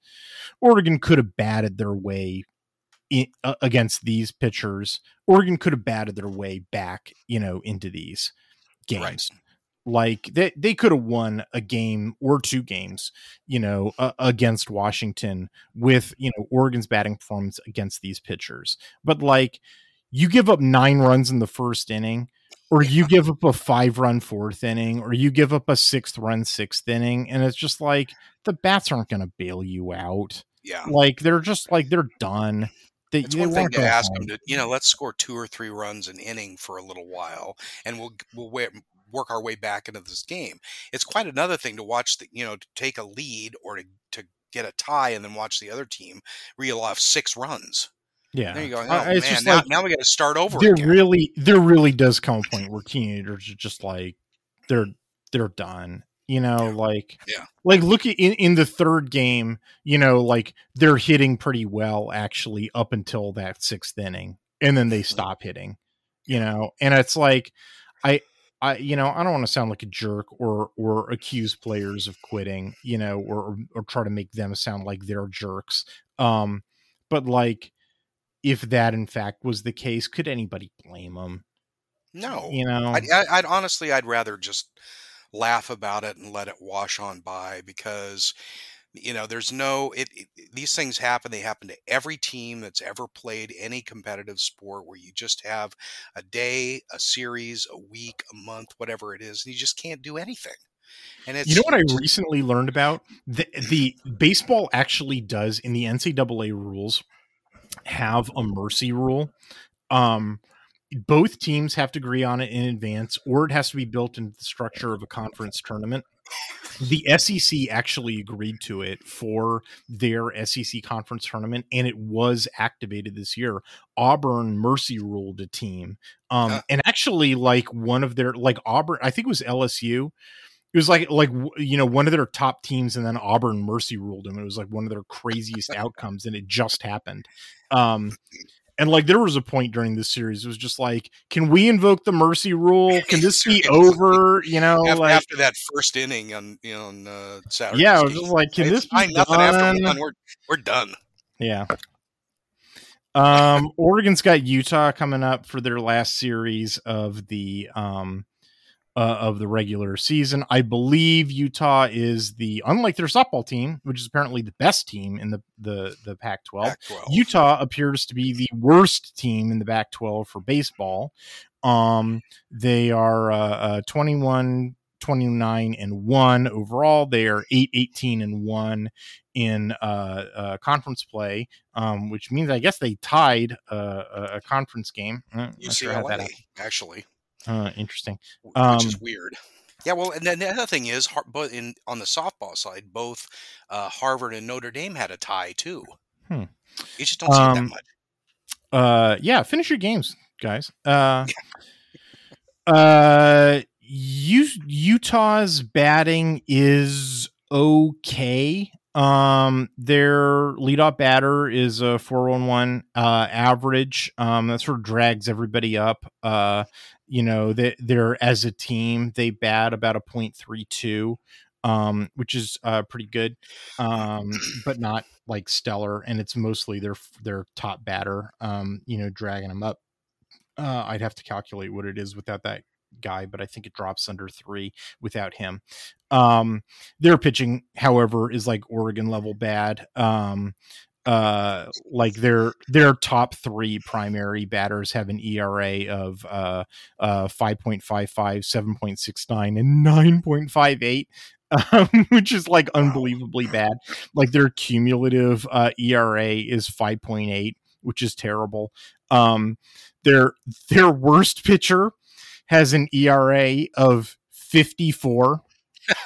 Oregon could have batted their way in, uh, against these pitchers. Oregon could have batted their way back, you know, into these. games. Right. Like they they could have won a game or two games, you know, uh, against Washington with you know Oregon's batting performance against these pitchers. But like, you give up nine runs in the first inning, or you give up a five run fourth inning, or you give up a sixth run sixth inning, and it's just like the bats aren't going to bail you out. Yeah. Like they're just like they're done. They, It's one thing wanna ask home. them to, you know, let's score two or three runs an inning for a little while, and we'll we'll wa- work our way back into this game. It's quite another thing to watch the, you know, to take a lead or to to get a tie and then watch the other team reel off six runs. Yeah, There you go. Oh I- it's man, just now, like- now we got to start over there again. really there really does come a point where teenagers are just like they're they're done you know Yeah. like Yeah. like look at in, in the third game you know like they're hitting pretty well actually up until that sixth inning and then Mm-hmm. they stop hitting you know and it's like i i you know i don't want to sound like a jerk or or accuse players of quitting you know or or try to make them sound like they're jerks um but like if that in fact was the case could anybody blame them No, you know? I'd, I'd honestly, I'd rather just laugh about it and let it wash on by because you know there's no it, it these things happen they happen to every team that's ever played any competitive sport where you just have a day a series a week a month whatever it is and you just can't do anything. And it's you know what I recently learned about? The, the baseball actually does in the NCAA rules have a mercy rule. Um, both teams have to agree on it in advance, or it has to be built into the structure of a conference tournament. The SEC actually agreed to it for their SEC conference tournament, and it was activated this year. Auburn mercy ruled a team, um, Huh. and actually, like one of their like Auburn, I think it was LSU it was like like you know one of their top teams and then auburn mercy ruled them it was like one of their craziest outcomes and it just happened. Um and like there was a point during this series it was just like can we invoke the mercy rule? Can this be [LAUGHS] over? You know after, like after that first inning on you know on uh, Saturday yeah was just like can this be nothing after one we're we're done. Yeah. Um, Oregon's got Utah coming up for their last series of the um uh, of the regular season. I believe Utah is the unlike their softball team, which is apparently the best team in the the the Pac-12. Pac-12. Utah appears to be the worst team in the Pac-12 for baseball. Um, they are uh, uh, 21, 29, and 1 overall. They are 8, 18, and 1 in uh, uh, conference play, um, which means I guess they tied uh, a, conference game. Uh, not sure UCLA actually. Uh, interesting. which is Um, weird. Yeah, well, and then the other thing is, but in on the softball side, both uh, Harvard and Notre Dame had a tie too. Hmm. You just don't see that Um, much. uh yeah finish your games guys uh uh U- utah's batting is okay um their leadoff batter is a 411 uh average. Um that sort of drags everybody up. Uh you know they, they're as a team they bat about a 0.32 um which is uh pretty good um [CLEARS THROAT] but not like stellar and it's mostly their their top batter um you know dragging them up. Uh i'd have to calculate what it is without that guy but i think it drops under 3 without him um their pitching however is like oregon level bad um uh like their their top 3 primary batters have an ERA of uh uh 5.55 7.69 and 9.58 um, [LAUGHS] which is like unbelievably bad. Like their cumulative uh, ERA is 5.8, which is terrible. Um, their their worst pitcher has an ERA of 54. [LAUGHS]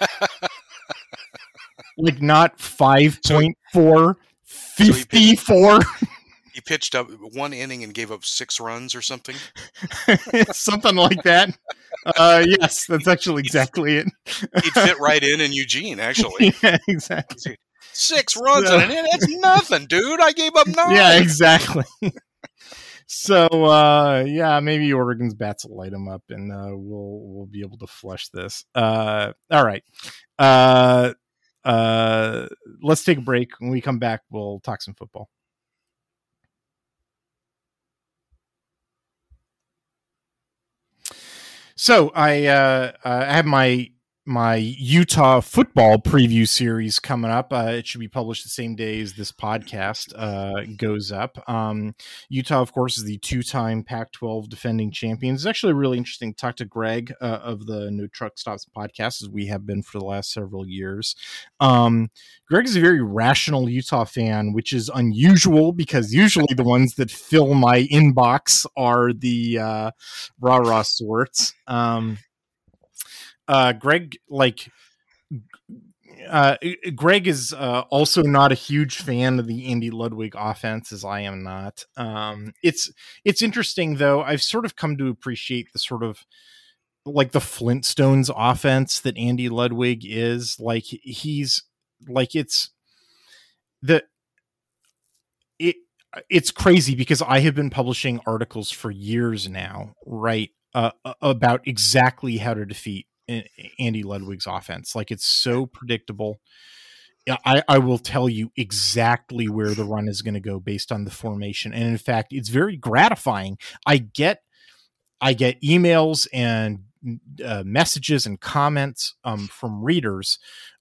like not 5.4, he pitched- He pitched up one inning and gave up six runs or something. [LAUGHS] Something like that. Uh, yes, that's actually exactly it. He'd fit right in in Eugene, actually. [LAUGHS] yeah, exactly. Six runs in an inning? That's nothing, dude. I gave up nine. Yeah, exactly. So uh yeah, maybe Oregon's bats will light them up and uh we'll we'll be able to flush this. Uh all right. Uh uh let's take a break. When we come back, we'll talk some football. So I uh, I have my my Utah football preview series coming up. Uh, it should be published the same day as this podcast uh, goes up. Um, Utah, of course, is the two-time Pac-12 defending champions. It's actually really interesting to talk to Greg uh, of the No Truck Stops podcast, as we have been for the last several years. Um, Greg is a very rational Utah fan, which is unusual because usually the ones that fill my inbox are the uh, rah rah sorts. Um, uh, Greg like uh, Greg is uh, also not a huge fan of the Andy Ludwig offense, as I am not. Um, it's it's interesting though. I've sort of come to appreciate the sort of like the Flintstones offense that Andy Ludwig is. Like he's like it's the it it's crazy because I have been publishing articles for years now, right, uh, about exactly how to defeat Andy Ludwig's offense. Like it's so predictable. I, I will tell you exactly where the run is going to go based on the formation. And in fact, it's very gratifying. I get I get emails and uh, messages and comments um, from readers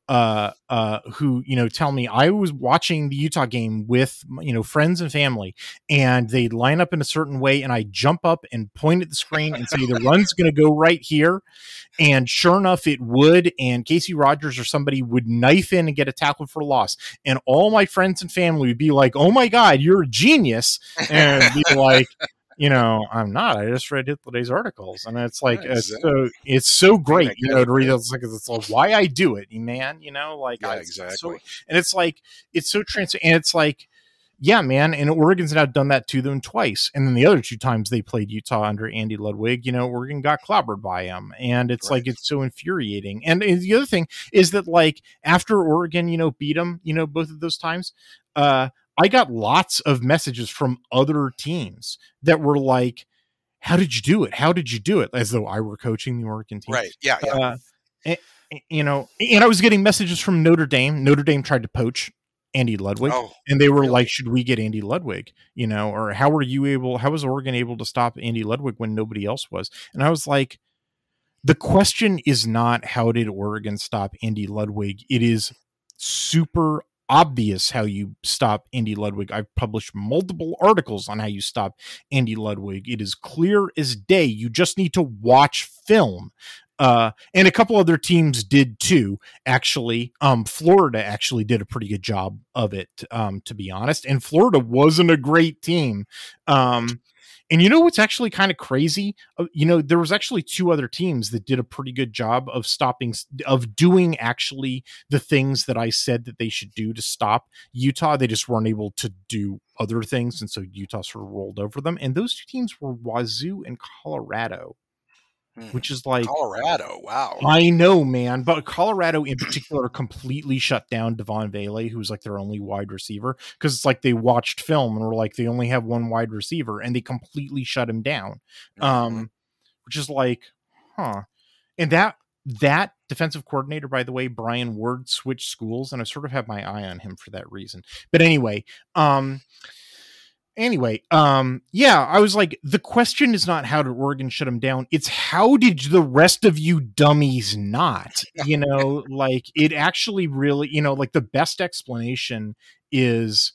uh, uh, who you know tell me I was watching the Utah game with you know friends and family, and they line up in a certain way, and I jump up and point at the screen and say the run's going to go right here, and sure enough, it would, and Casey Rogers or somebody would knife in and get a tackle for loss, and all my friends and family would be like, "Oh my God, you're a genius," and be like, you know, I'm not. I just read today's articles, and it's like it's so it's so great, you know, to read. It's like it's like why I do it, man. You know, like yeah, I, exactly. So, and it's like it's so trans, and it's like. Yeah, man, and Oregon's now done that to them twice, and then the other two times they played Utah under Andy Ludwig, you know, Oregon got clobbered by him, and it's right. like it's so infuriating. And, and the other thing is that like after Oregon, you know, beat them, you know, both of those times, uh, I got lots of messages from other teams that were like, "How did you do it? How did you do it?" As though I were coaching the Oregon team. Right. Yeah. Yeah. Uh, and, you know, and I was getting messages from Notre Dame. Notre Dame tried to poach Andy Ludwig, oh, and they were really? like, "Should we get Andy Ludwig?" You know, or how were you able? How was Oregon able to stop Andy Ludwig when nobody else was? And I was like, the question is not how did Oregon stop Andy Ludwig. It is super obvious how you stop Andy Ludwig. I've published multiple articles on how you stop Andy Ludwig. It is clear as day. You just need to watch film. Uh, and a couple other teams did too. Actually, um, Florida actually did a pretty good job of it, um, to be honest. And Florida wasn't a great team. Um, and you know what's actually kind of crazy? Uh, you know, there was actually two other teams that did a pretty good job of stopping, of doing actually the things that I said that they should do to stop Utah. They just weren't able to do other things, and so Utah sort of rolled over them. And those two teams were Wazoo and Colorado. Hmm. which is like Colorado. Wow. I know, man. But Colorado in particular completely shut down Devaughn Vele, who's like their only wide receiver, because it's like they watched film and were like, they only have one wide receiver, and they completely shut him down. Mm-hmm. Um, which is like, huh. And that that defensive coordinator, by the way, Brian Ward switched schools, and I sort of have my eye on him for that reason. But anyway, um, anyway, um, yeah, I was like, the question is not how did Oregon shut him down? It's how did the rest of you dummies not? [LAUGHS] You know, like it actually really, you know, like the best explanation is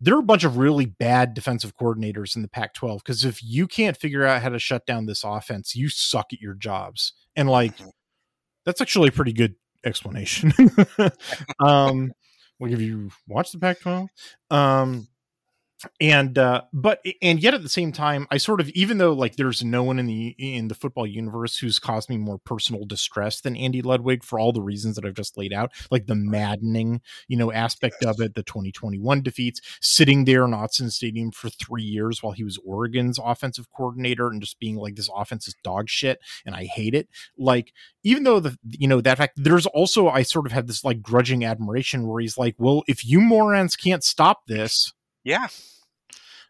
there are a bunch of really bad defensive coordinators in the Pac 12 because if you can't figure out how to shut down this offense, you suck at your jobs. And like, mm-hmm. that's actually a pretty good explanation. [LAUGHS] [LAUGHS] um, like if you watch the Pac 12, um, and uh but and yet at the same time i sort of even though like there's no one in the in the football universe who's caused me more personal distress than andy ludwig for all the reasons that i've just laid out like the maddening you know aspect of it the 2021 defeats sitting there in autzen stadium for three years while he was oregon's offensive coordinator and just being like this offense is dog shit and i hate it. Like even though the you know that fact there's also i sort of have this like grudging admiration where he's like well if you morons can't stop this yeah.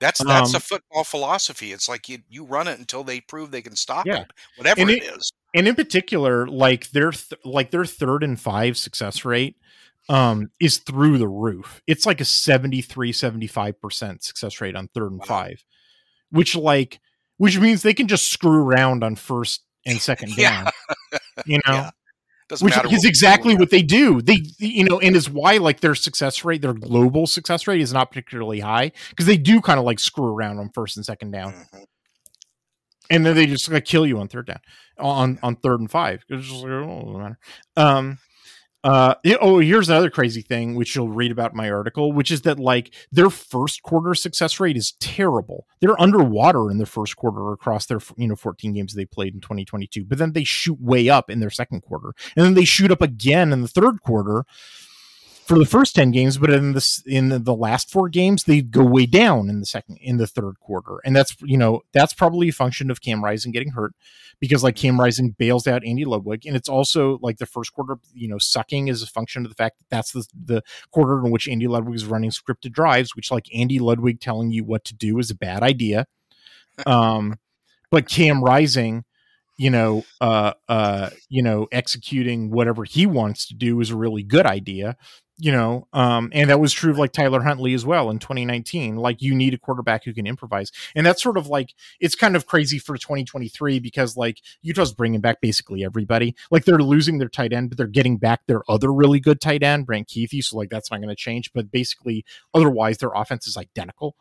That's that's um, a football philosophy. It's like you you run it until they prove they can stop yeah. it, whatever and it, it is. And in particular, like their th- like their third and five success rate um is through the roof. It's like a 73 75% success rate on third and wow. 5, which like which means they can just screw around on first and second [LAUGHS] down. yeah. You know, yeah. Doesn't which is exactly what they do. They, you know, and is why like their success rate, their global success rate is not particularly high because they do kind of like screw around on first and second down, mm-hmm. and then they just like kill you on third down, on on third and five. It's just like, oh, um, uh, oh, here's another crazy thing, which you'll read about my article, which is that like their first quarter success rate is terrible. They're underwater in the first quarter across their you know 14 games they played in 2022, but then they shoot way up in their second quarter, and then they shoot up again in the third quarter for the first 10 games but in this in the last four games they go way down in the second in the third quarter. And that's you know that's probably a function of cam rising getting hurt because like cam rising bails out andy ludwig. And it's also like the first quarter you know sucking is a function of the fact that that's the, the quarter in which andy ludwig is running scripted drives which like andy ludwig telling you what to do is a bad idea. [LAUGHS] Um but cam rising you know uh uh you know executing whatever he wants to do is a really good idea you know, um, and that was true of like Tyler Huntley as well in 2019. Like you need a quarterback who can improvise, and that's sort of like it's kind of crazy for 2023 because like Utah's bringing back basically everybody. Like they're losing their tight end, but they're getting back their other really good tight end, Brant Kuithe. So like that's not going to change. But basically, otherwise their offense is identical,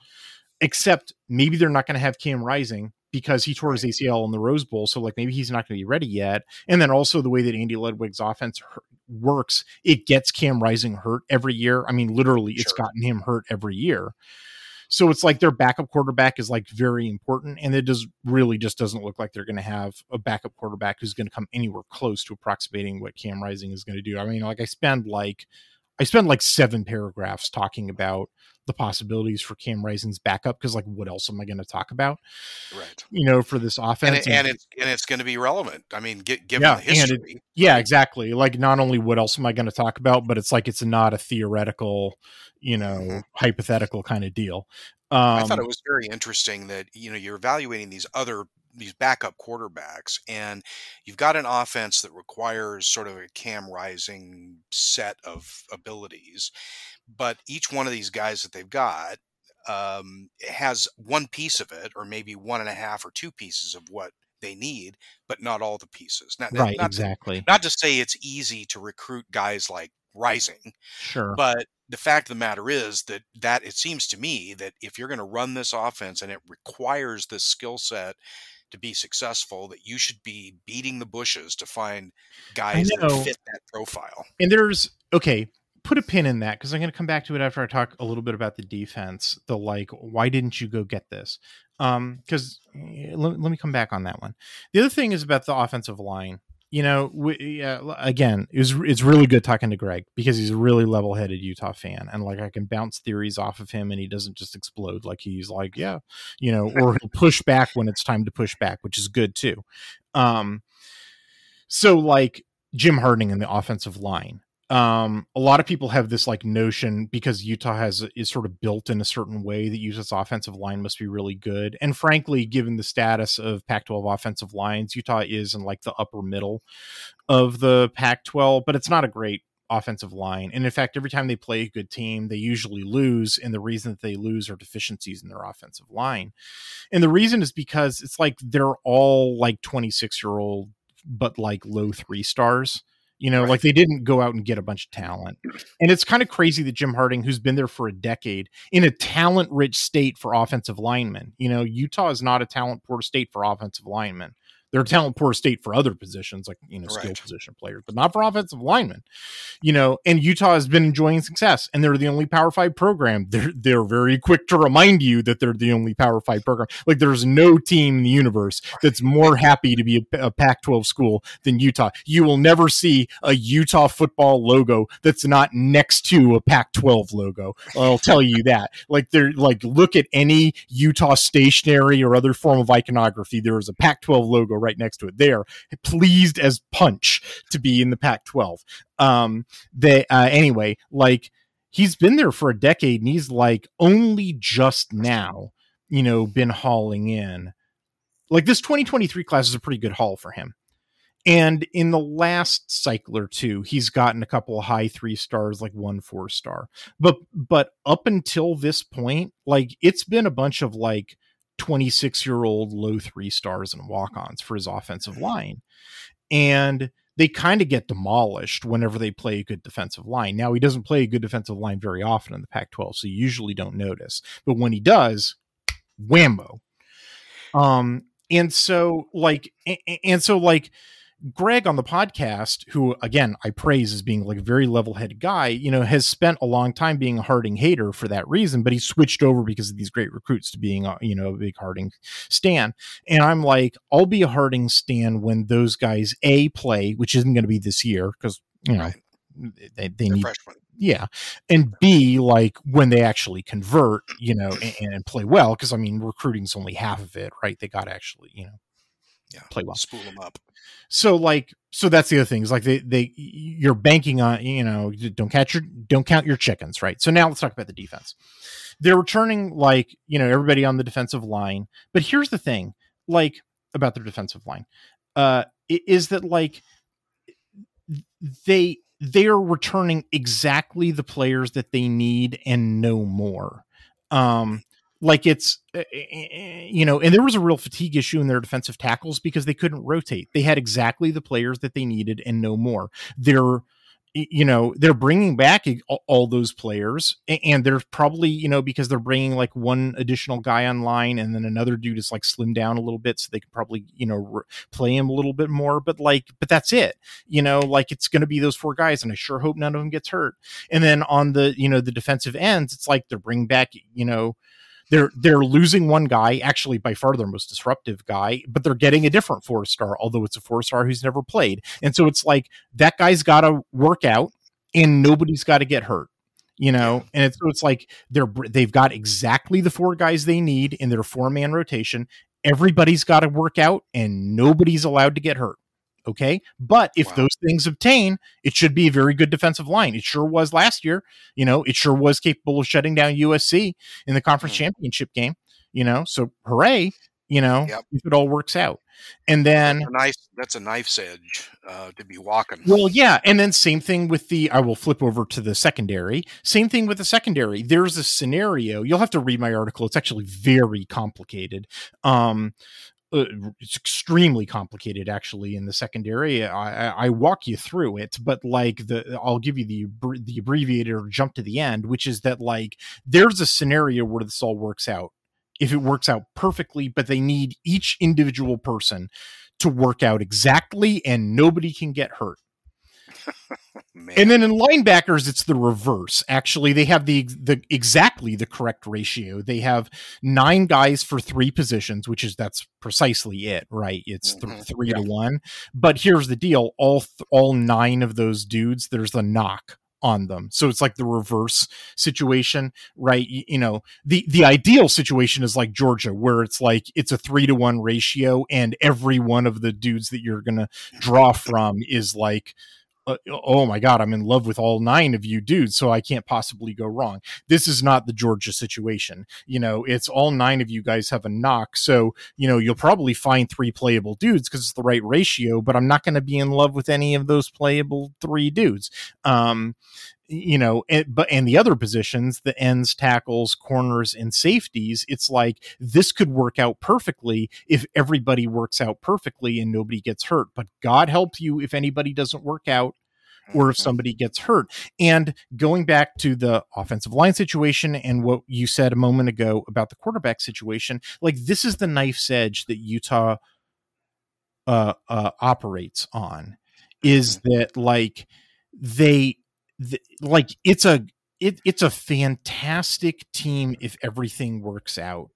except maybe they're not going to have Cam Rising because he tore his ACL in the Rose Bowl. So like maybe he's not going to be ready yet. And then also the way that Andy Ludwig's offense works, it gets Cam Rising hurt every year. I mean, literally, sure. it's gotten him hurt every year. So it's like their backup quarterback is like very important, and it does really just doesn't look like they're going to have a backup quarterback who's going to come anywhere close to approximating what Cam Rising is going to do. I mean, like I spend like I spend like seven paragraphs talking about the possibilities for Cam Rising's backup because like what else am I going to talk about? Right. You know, for this offense, and, it, and, and it's and it's going to be relevant. I mean, get, given yeah, the history. It, yeah, exactly. Like not only what else am I going to talk about, but it's like it's not a theoretical, you know, mm-hmm. hypothetical kind of deal. Um, I thought um it was very interesting that you know you're evaluating these other these backup quarterbacks and you've got an offense that requires sort of a cam rising set of abilities but each one of these guys that they've got um, has one piece of it, or maybe one and a half or two pieces of what they need, but not all the pieces. Not, right, not exactly. To, not to say it's easy to recruit guys like Rising, sure, but the fact of the matter is that that it seems to me that if you're going to run this offense and it requires this skill set to be successful that you should be beating the bushes to find guys that fit that profile. And there's okay, put a pin in that because I'm going to come back to it after I talk a little bit about the defense. The like, why didn't you go get this? Um, because eh, let, let me come back on that one. The other thing is about the offensive line. You know, we, uh, again, it was it's really good talking to Greg because he's a really level-headed Utah fan, and like I can bounce theories off of him, and he doesn't just explode. Like he's like, yeah, you know, or he'll push back when it's time to push back, which is good too. Um, so like Jim Harding in the offensive line um a lot of people have this like notion because utah has is sort of built in a certain way that utah's offensive line must be really good. And frankly given the status of pac 12 offensive lines utah is in like the upper middle of the pac 12 but it's not a great offensive line. And in fact every time they play a good team they usually lose and the reason that they lose are deficiencies in their offensive line. And the reason is because it's like they're all like 26 year old but like low three stars you know, right. like they didn't go out and get a bunch of talent. And it's kind of crazy that Jim Harding, who's been there for a decade in a talent rich state for offensive linemen, you know, Utah is not a talent poor state for offensive linemen they're a talent poor state for other positions like you know skill right. position players but not for offensive linemen you know and utah has been enjoying success and they're the only power five program. They're they're very quick to remind you that they're the only power five program. Like there's no team in the universe that's more happy to be a, a pac 12 school than utah. You will never see a utah football logo that's not next to a pac 12 logo. I'll tell you [LAUGHS] that. Like they're like look at any utah stationery or other form of iconography. There is a pac 12 logo right next to it. They are pleased as punch to be in the Pac-12. Um, they uh, anyway, like he's been there for a decade, and he's like only just now, you know, been hauling in. Like this 2023 class is a pretty good haul for him. And in the last cycle or two, he's gotten a couple of high three stars, like one four star. But but up until this point, like it's been a bunch of like 26 year old low three stars and walk ons for his offensive line. And they kind of get demolished whenever they play a good defensive line. Now, he doesn't play a good defensive line very often in the Pac 12, so you usually don't notice. But when he does, whammo. Um, and so, like, and so, like, Greg on the podcast, who again I praise as being like a very level headed guy, you know, has spent a long time being a Harding hater for that reason, but he switched over because of these great recruits to being, a, you know, a big Harding stan. And I'm like, I'll be a Harding stan when those guys a play, which isn't going to be this year because you know right. they, they need freshmen. yeah, and b like when they actually convert, you know, and, and play well because I mean recruiting's only half of it, right? They got to actually, you know, yeah, play well, spool them up. So like so that's the other thing is like they they you're banking on you know don't catch your don't count your chickens right? So now let's talk about the defense. They're returning like you know everybody on the defensive line but here's the thing like about their defensive line uh is that like they they are returning exactly the players that they need and no more. Um like it's eh, eh, eh, you know and there was a real fatigue issue in their defensive tackles because they couldn't rotate. They had exactly the players that they needed and no more. They're you know they're bringing back all those players and they're probably you know because they're bringing like one additional guy online and then another dude is like slimmed down a little bit so they can probably you know re- play him a little bit more. But like but that's it. You know like it's going to be those four guys and i sure hope none of them gets hurt. And then on the you know the defensive ends it's like they're bringing back you know they're they're losing one guy, actually by far their most disruptive guy, but they're getting a different four star, although it's a four star who's never played. And so it's like that guy's got to work out, and nobody's got to get hurt you know? And it's, so it's like they're they've got exactly the four guys they need in their four man rotation. Everybody's got to work out and nobody's allowed to get hurt Okay. But if wow. those things obtain, it should be a very good defensive line. It sure was last year. You know, it sure was capable of shutting down USC in the conference mm. championship game. You know, so hooray, you know, yep. if it all works out. And then that's a nice that's a knife's edge uh, to be walking. Well, yeah, and then same thing with the I will flip over to the secondary. Same thing with the secondary. There's a scenario. You'll have to read my article. It's actually very complicated. Um uh, it's extremely complicated actually in the secondary I, I, walk you through it but like the i'll give you the the abbreviator jump to the end which is that like there's a scenario where this all works out if it works out perfectly but they need each individual person to work out exactly and nobody can get hurt and then in linebackers, it's the reverse. Actually, they have the the exactly the correct ratio. They have nine guys for three positions, which is that's precisely it, right? It's th- mm-hmm. three yeah. to one. But here's the deal: all th- all nine of those dudes, there's a knock on them. So it's like the reverse situation, right? You, you, know, the the ideal situation is like Georgia, where it's like it's a three to one ratio, and every one of the dudes that you're gonna draw from is like uh, oh my god i'm in love with all nine of you dudes so i can't possibly go wrong. This is not the georgia situation you know it's all nine of you guys have a knock so you know you'll probably find three playable dudes because it's the right ratio but i'm not going to be in love with any of those playable three dudes. Um you know, and, but and the other positions, the ends, tackles, corners, and safeties, it's like this could work out perfectly if everybody works out perfectly and nobody gets hurt. But God help you if anybody doesn't work out or if mm-hmm. somebody gets hurt. And going back to the offensive line situation and what you said a moment ago about the quarterback situation, like this is the knife's edge that Utah uh, uh, operates on is mm-hmm. that like they the, like it's a it, it's a fantastic team if everything works out.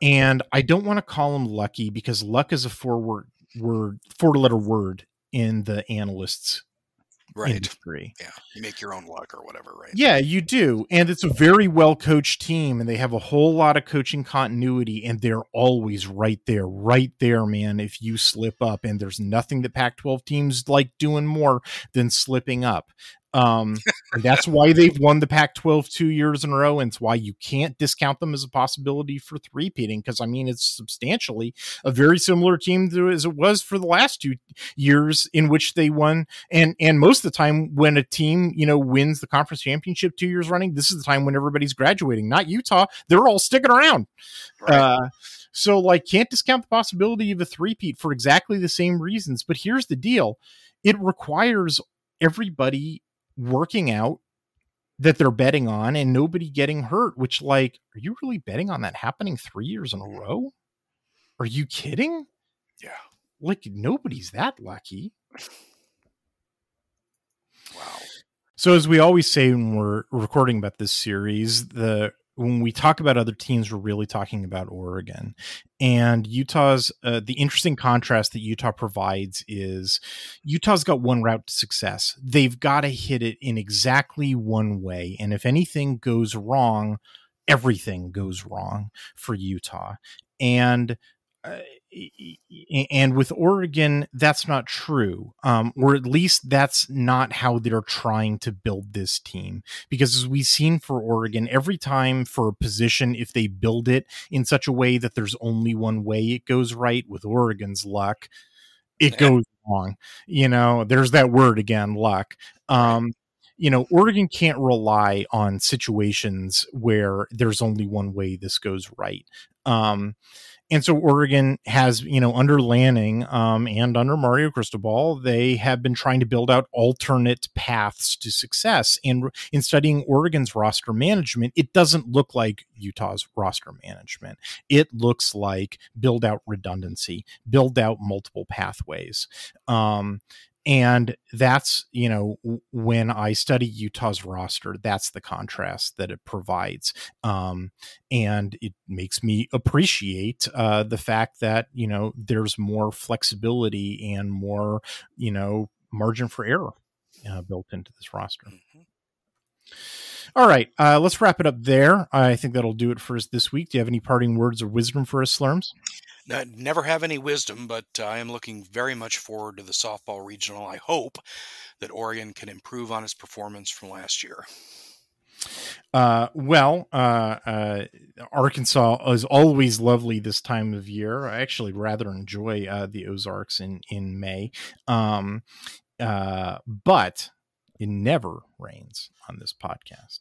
And I don't want to call them lucky because luck is a four word word four letter word in the analysts right. industry. Yeah, you make your own luck or whatever, right? Yeah, you do, and it's a very well coached team, and they have a whole lot of coaching continuity, and they're always right there, right there, man. If you slip up, and there's nothing that Pac-12 teams like doing more than slipping up. Um, that's why they've won the Pac 12 two years in a row. And it's why you can't discount them as a possibility for three peating. Cause I mean, it's substantially a very similar team to, as it was for the last two years in which they won. And, and most of the time when a team, you know, wins the conference championship two years running, this is the time when everybody's graduating, not Utah. They're all sticking around. Right. Uh, so like can't discount the possibility of a three-peat for exactly the same reasons. But here's the deal. It requires everybody working out that they're betting on and nobody getting hurt, which like, are you really betting on that happening three years in a row? Are you kidding? Yeah. Like nobody's that lucky. Wow. So as we always say when we're recording about this series, the when we talk about other teams, we're really talking about Oregon and Utah's. Uh, the interesting contrast that Utah provides is Utah's got one route to success. They've got to hit it in exactly one way, and if anything goes wrong, everything goes wrong for Utah. And uh, and with Oregon, that's not true, um, or at least that's not how they're trying to build this team. Because as we've seen for Oregon, every time for a position, if they build it in such a way that there's only one way it goes right, with Oregon's luck, it goes wrong. You know, there's that word again, luck. Um, you know, Oregon can't rely on situations where there's only one way this goes right. Um, and so Oregon has, you know, under Lanning um, and under Mario Cristobal, they have been trying to build out alternate paths to success. And in studying Oregon's roster management, it doesn't look like Utah's roster management. It looks like build out redundancy, build out multiple pathways. Um, and that's you know when i study utah's roster that's the contrast that it provides um, and it makes me appreciate uh, the fact that you know there's more flexibility and more you know margin for error uh, built into this roster mm-hmm. All right, uh, let's wrap it up there. I think that'll do it for us this week. Do you have any parting words or wisdom for us, Slurms? Uh, never have any wisdom, but uh, I am looking very much forward to the softball regional. I hope that Oregon can improve on its performance from last year. Uh, well, uh, uh, Arkansas is always lovely this time of year. I actually rather enjoy uh, the Ozarks in in May, um, uh, but it never rains on this podcast.